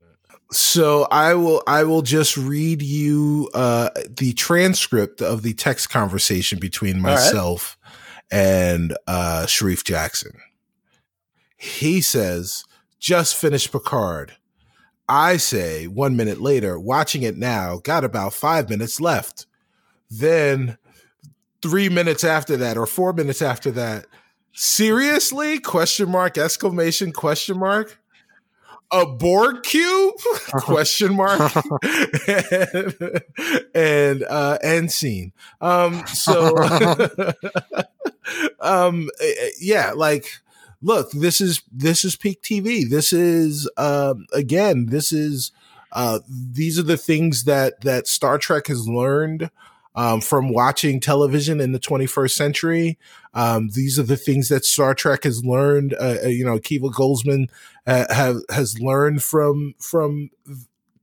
So I will I will just read you uh, the transcript of the text conversation between myself right. And uh, Sharif Jackson. He says, "Just finished Picard." I say one minute later, watching it now, got about five minutes left. Then three minutes after that, or four minutes after that, seriously? Question mark, exclamation, question mark. A Borg cube? question mark. and, and uh end scene. Um so um eh, eh, yeah, like look, this is this is peak TV. This is um, again, this is uh, these are the things that that Star Trek has learned um, from watching television in the 21st century. Um, these are the things that Star Trek has learned. Uh, uh you know, Akiva Goldsman uh, have has learned from from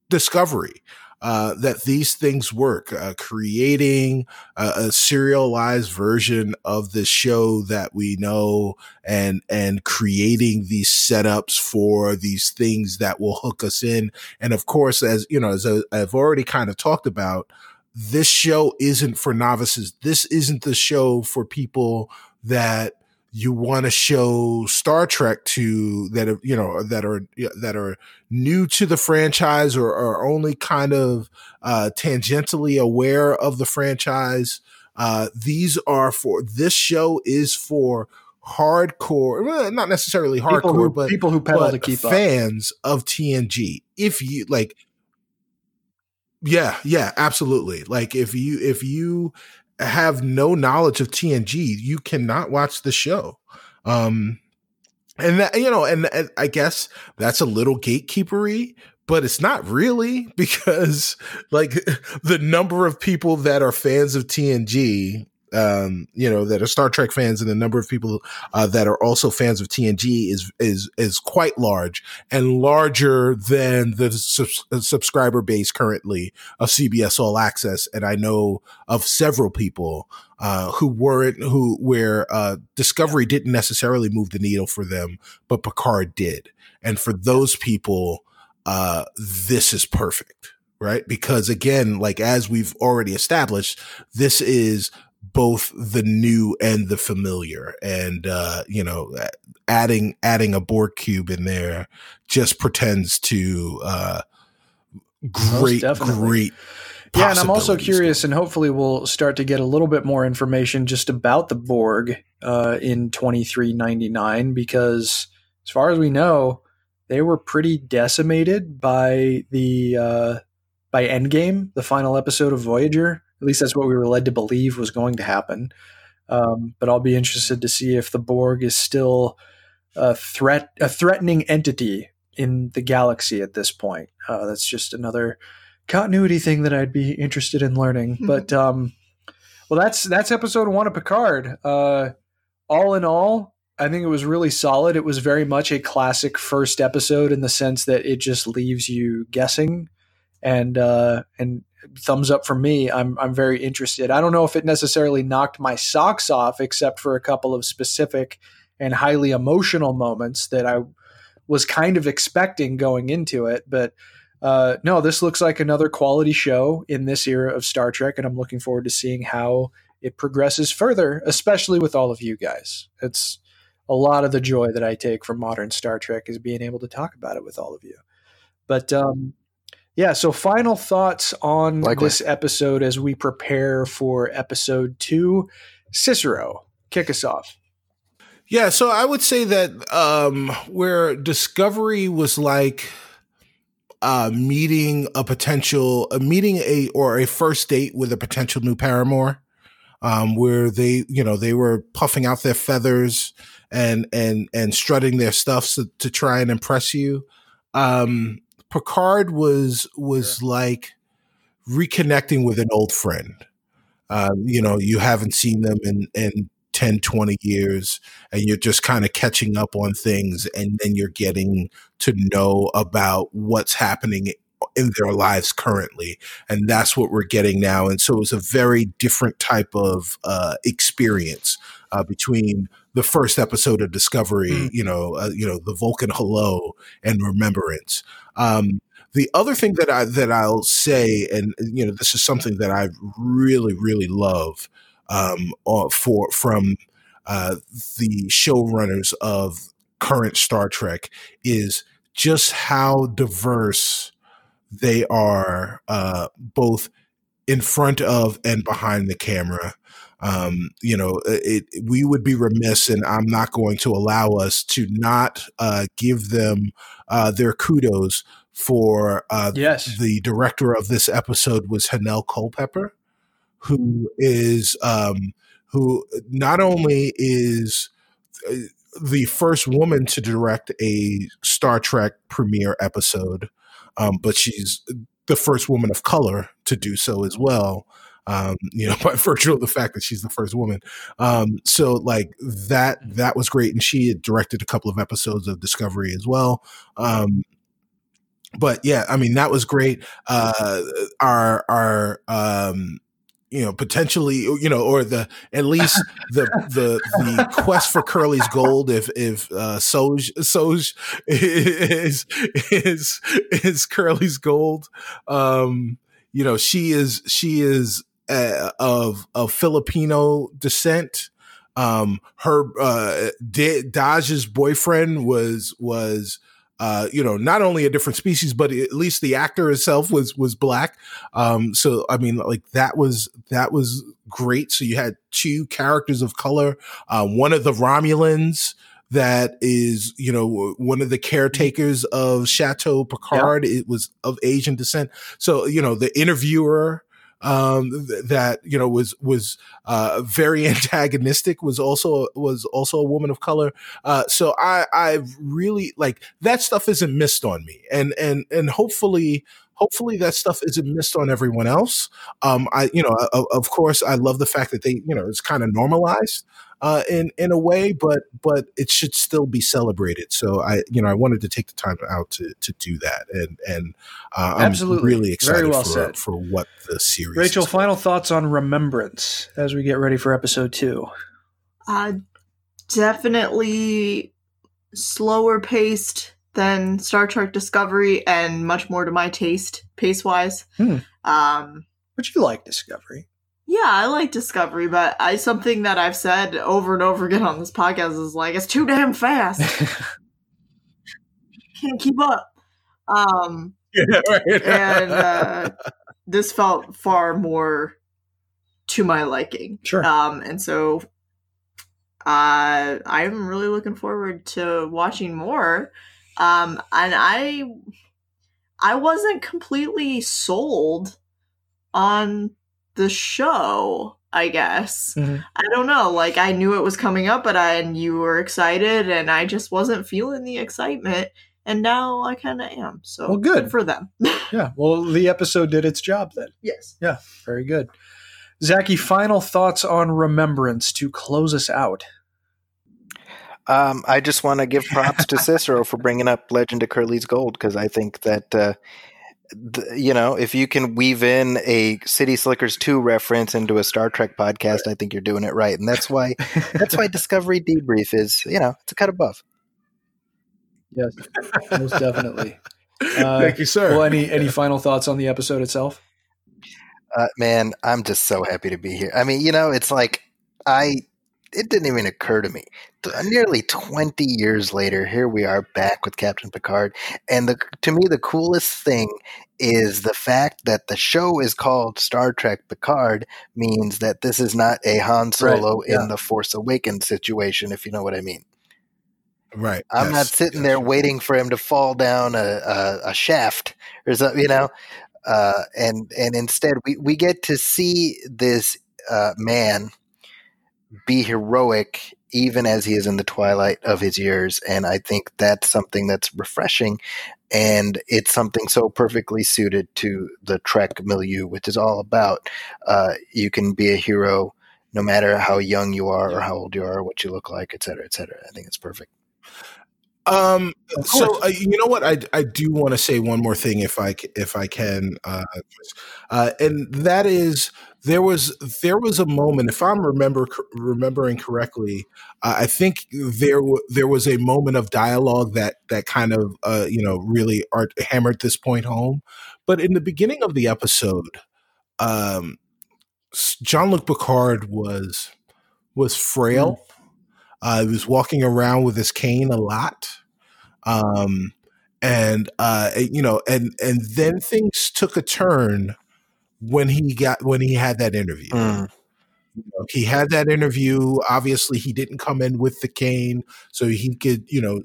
Discovery uh, that these things work. Uh, creating a, a, serialized version of the show that we know, and and creating these setups for these things that will hook us in. And of course, as you know, as I've already kind of talked about, this show isn't for novices. This isn't the show for people that you want to show Star Trek to that are you know that are that are new to the franchise or are only kind of uh, tangentially aware of the franchise. Uh, these are for this show is for hardcore, well, not necessarily hardcore, people who, but people who pedal to keep fans up. of TNG. If you like, yeah, yeah, absolutely. Like if you if you have no knowledge of TNG, you cannot watch the show. Um, and that, you know, and, and I guess that's a little gatekeepery, but it's not really because like the number of people that are fans of TNG um, you know, that are Star Trek fans and the number of people uh, that are also fans of TNG is is is quite large and larger than the uh, subscriber base currently of CBS All Access. And I know of several people uh, who weren't who where uh, Discovery didn't necessarily move the needle for them, but Picard did. And for those people, uh, this is perfect right? Because again, like as we've already established, this is both the new and the familiar. And uh you know adding adding a Borg cube in there just pretends to uh great great yeah and i'm also curious and hopefully we'll start to get a little bit more information just about the borg uh in 2399 because as far as we know they were pretty decimated by the uh by endgame the final episode of voyager at least that's what we were led to believe was going to happen. Um, but I'll be interested to see if the Borg is still a threat, a threatening entity in the galaxy at this point. Uh, that's just another continuity thing that I'd be interested in learning. But um, well, that's that's episode one of Picard. Uh, all in all, I think it was really solid. It was very much a classic first episode in the sense that it just leaves you guessing and uh, and thumbs up for me. I'm I'm very interested. I don't know if it necessarily knocked my socks off, except for a couple of specific and highly emotional moments that I was kind of expecting going into it. But uh, no, this looks like another quality show in this era of Star Trek, and I'm looking forward to seeing how it progresses further, especially with all of you guys. It's a lot of the joy that I take from modern Star Trek is being able to talk about it with all of you. But um, yeah. So, final thoughts on Likewise. this episode as we prepare for episode two. Cicero, kick us off. Yeah. So, I would say that um, where Discovery was like uh, meeting a potential, a meeting a or a first date with a potential new paramour. Um, where they, you know, they were puffing out their feathers and and and strutting their stuff so, to try and impress you. Um, Picard was was sure. like reconnecting with an old friend. Um, you know, you haven't seen them in, in 10, 20 years, and you're just kind of catching up on things, and then you're getting to know about what's happening in their lives currently, and that's what we're getting now. And so it was a very different type of uh, experience uh, between the first episode of Discovery, mm. you know, uh, you know, the Vulcan hello and Remembrance. Um, the other thing that I that I'll say, and you know, this is something that I really, really love um, uh, for from uh, the showrunners of current Star Trek, is just how diverse they are, uh, both in front of and behind the camera. Um, you know, it, it, we would be remiss, and I'm not going to allow us to not uh, give them uh, their kudos for uh, yes. the director of this episode was Hanelle Culpepper, who is um, who not only is uh, the first woman to direct a Star Trek premiere episode, um, but she's the first woman of color to do so as well. Um, you know, by virtue of the fact that she's the first woman. Um, so like that, that was great. And she had directed a couple of episodes of Discovery as well. Um, but yeah, I mean that was great. Uh, our our um, you know potentially you know or the at least the the the quest for Curly's gold if if uh Soji Soji is is is Curly's gold um you know she is she is uh, of of Filipino descent um her uh Dahj's boyfriend was was uh, you know, not only a different species, but at least the actor itself was was black. Um, so I mean, like that was that was great. So you had two characters of color. Uh, one of the Romulans that is, you know, one of the caretakers of Chateau Picard. It was of Asian descent. So you know, the interviewer um, th- that you know was was uh, very antagonistic was also was also a woman of color. Uh, so I I really like that stuff isn't missed on me, and and and hopefully hopefully that stuff isn't missed on everyone else. Um, I, you know, of, of, course, I love the fact that they, you know, it's kind of normalized uh, in in a way, but but it should still be celebrated. So I, you know, I wanted to take the time out to to do that, and and uh, I'm Absolutely. really excited Very well for for what the series. Rachel, is. final thoughts on Remembrance as we get ready for episode two. Uh, definitely slower paced than Star Trek Discovery and much more to my taste, pace wise. Hmm. Um, But you like Discovery. Yeah, I like Discovery, but I something that I've said over and over again on this podcast is like it's too damn fast. Can't keep up. Um, Yeah, right. and uh, this felt far more to my liking. Sure. Um, and so uh, I'm really looking forward to watching more. Um, and I I wasn't completely sold on the show, I guess. Mhm. I don't know. Like I knew it was coming up, but I and you were excited and I just wasn't feeling the excitement. And now I kind of am. So Well, good. for them. Yeah. Well, the episode did its job then. yes. Yeah. Very good. Zaki, final thoughts on Remembrance to close us out. Um, I just want to give props to Cicero for bringing up Legend of Curly's Gold because I think that uh, th- you know if you can weave in a City Slickers two reference into a Star Trek podcast, I think you're doing it right, and that's why that's why Discovery Debrief is you know it's a cut above. Yes, most definitely. Uh, Thank you, sir. Well, any any final thoughts on the episode itself? Uh, man, I'm just so happy to be here. I mean, you know, it's like I it didn't even occur to me. T- Nearly 20 years later, here we are back with Captain Picard. And the, to me, the coolest thing is the fact that the show is called Star Trek Picard means that this is not a Han Solo Right, yeah. in the Force Awakens situation, if you know what I mean. right. I'm yes, not sitting yes. there waiting for him to fall down a, a, a shaft or something, you know. Uh, and and instead, we, we get to see this uh, man be heroic even as he is in the twilight of his years, and I think that's something that's refreshing, and it's something so perfectly suited to the Trek milieu, which is all about uh, you can be a hero no matter how young you are or how old you are, what you look like, et cetera, et cetera. I think it's perfect. Um. So uh, you know what? I I do want to say one more thing, if I if I can, uh, uh, and that is there was there was a moment, if I'm remember remembering correctly, uh, I think there w- there was a moment of dialogue that that kind of uh, you know really art hammered this point home. But in the beginning of the episode, um, Jean-Luc Picard was was frail. Uh, he was walking around with his cane a lot, um, and uh, you know, and and then things took a turn when he got when he had that interview. Mm. You know, he had that interview. Obviously, he didn't come in with the cane, so he could, you know,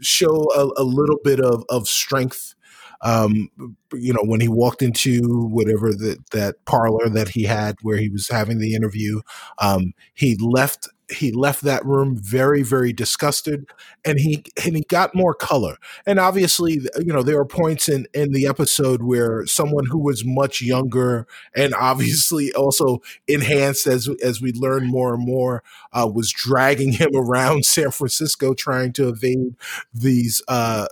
show a, a little bit of of strength. Um, you know, when he walked into whatever that that parlor that he had where he was having the interview, um, he left he left that room very very disgusted, and he and he got more color. And obviously, you know, there are points in in the episode where someone who was much younger and obviously also enhanced as as we learn more and more uh, was dragging him around San Francisco trying to evade these uh,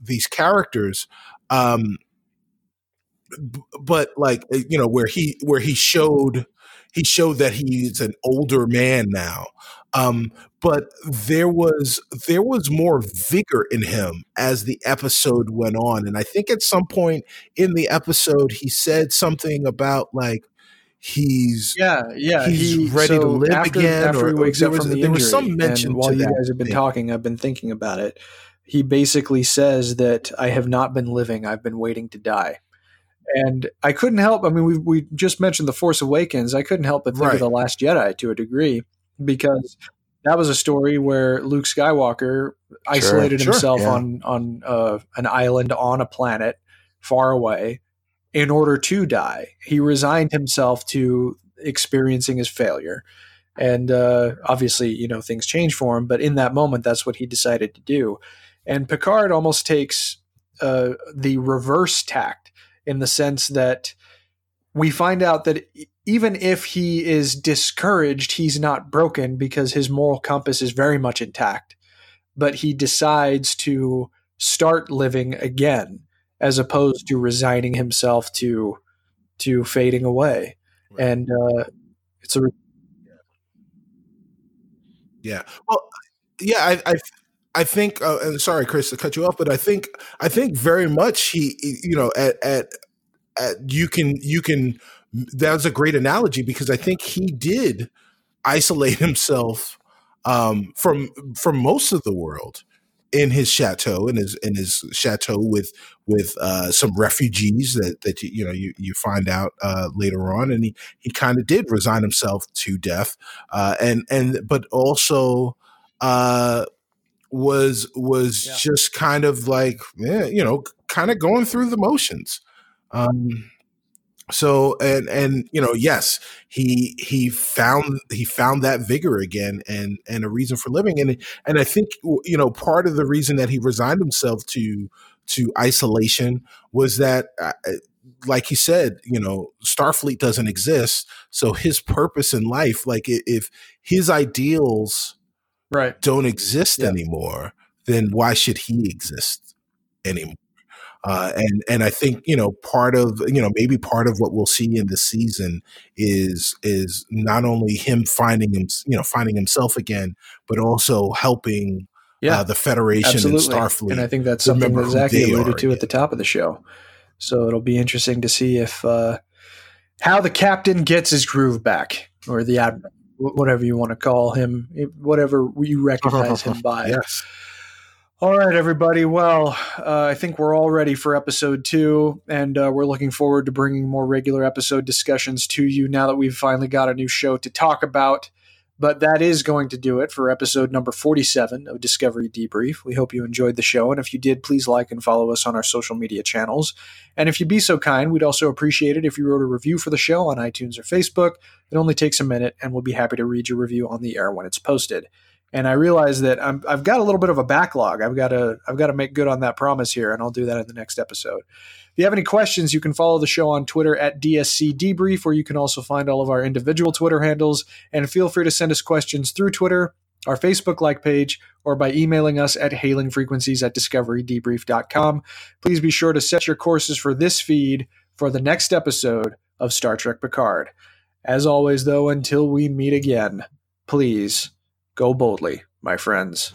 these characters. Um, but like uh, you know where he where he showed he showed that he's an older man now. Um, but there was there was more vigor in him as the episode went on, and I think at some point in the episode he said something about like he's Yeah, yeah. he's he, ready to live after, again, After or- he wakes there up was- from the there was some mention while you guys have been thing. talking, I've been thinking about it. He basically says that I have not been living; I've been waiting to die. And I couldn't help. I mean, we we just mentioned the Force Awakens. I couldn't help but think Right. of the Last Jedi to a degree because that was a story where Luke Skywalker isolated sure, himself yeah. on on uh, an island on a planet far away in order to die. He resigned himself to experiencing his failure. And uh, obviously, you know, things change for him, but in that moment, that's what he decided to do. And Picard almost takes uh, the reverse tact in the sense that we find out that even if he is discouraged, he's not broken because his moral compass is very much intact. But he decides to start living again as opposed to resigning himself to to fading away. Right. And uh, it's a Yeah. Well, yeah, I, I, I think. Uh, and sorry, Chris, to cut you off, but I think, I think very much he, you know, at, at, at you can, you can. That's a great analogy because I think he did isolate himself um, from from most of the world in his chateau in his in his chateau with with uh, some refugees that that you, you know you you find out uh, later on, and he he kind of did resign himself to death, uh, and and but also uh, was was Yeah. just kind of like yeah, you know kind of going through the motions. Um, so and and you know yes he he found he found that vigor again and and a reason for living and and i think you know part of the reason that he resigned himself to to isolation was that uh, like he said you know starfleet doesn't exist so his purpose in life like if his ideals right. don't exist Yeah. anymore then why should he exist anymore uh, and and I think you know part of you know maybe part of what we'll see in this season is is not only him finding him you know finding himself again, but also helping Yeah. uh, the Federation Absolutely. and Starfleet. And I think that's something that Zaki alluded to at the top of the show. So it'll be interesting to see if uh, how the captain gets his groove back, or the admiral, whatever you want to call him, whatever you recognize him by. yes, All right, everybody. Well, uh, I think we're all ready for episode two, and uh, we're looking forward to bringing more regular episode discussions to you now that we've finally got a new show to talk about. But that is going to do it for episode number 47 of Discovery Debrief. We hope you enjoyed the show, and if you did, please like and follow us on our social media channels. And if you'd be so kind, we'd also appreciate it if you wrote a review for the show on iTunes or Facebook. It only takes a minute, and we'll be happy to read your review on the air when it's posted and I realize that I'm, I've got a little bit of a backlog. I've got to I've got to make good on that promise here, and I'll do that in the next episode. If you have any questions, you can follow the show on Twitter at DSC Debrief, or you can also find all of our individual Twitter handles. And feel free to send us questions through Twitter. our Facebook like page, or by emailing us at hailingfrequencies at discoverydebrief.com. Please be sure to set your courses for this feed for the next episode of Star Trek Picard. As always, though, until we meet again, please go boldly, my friends.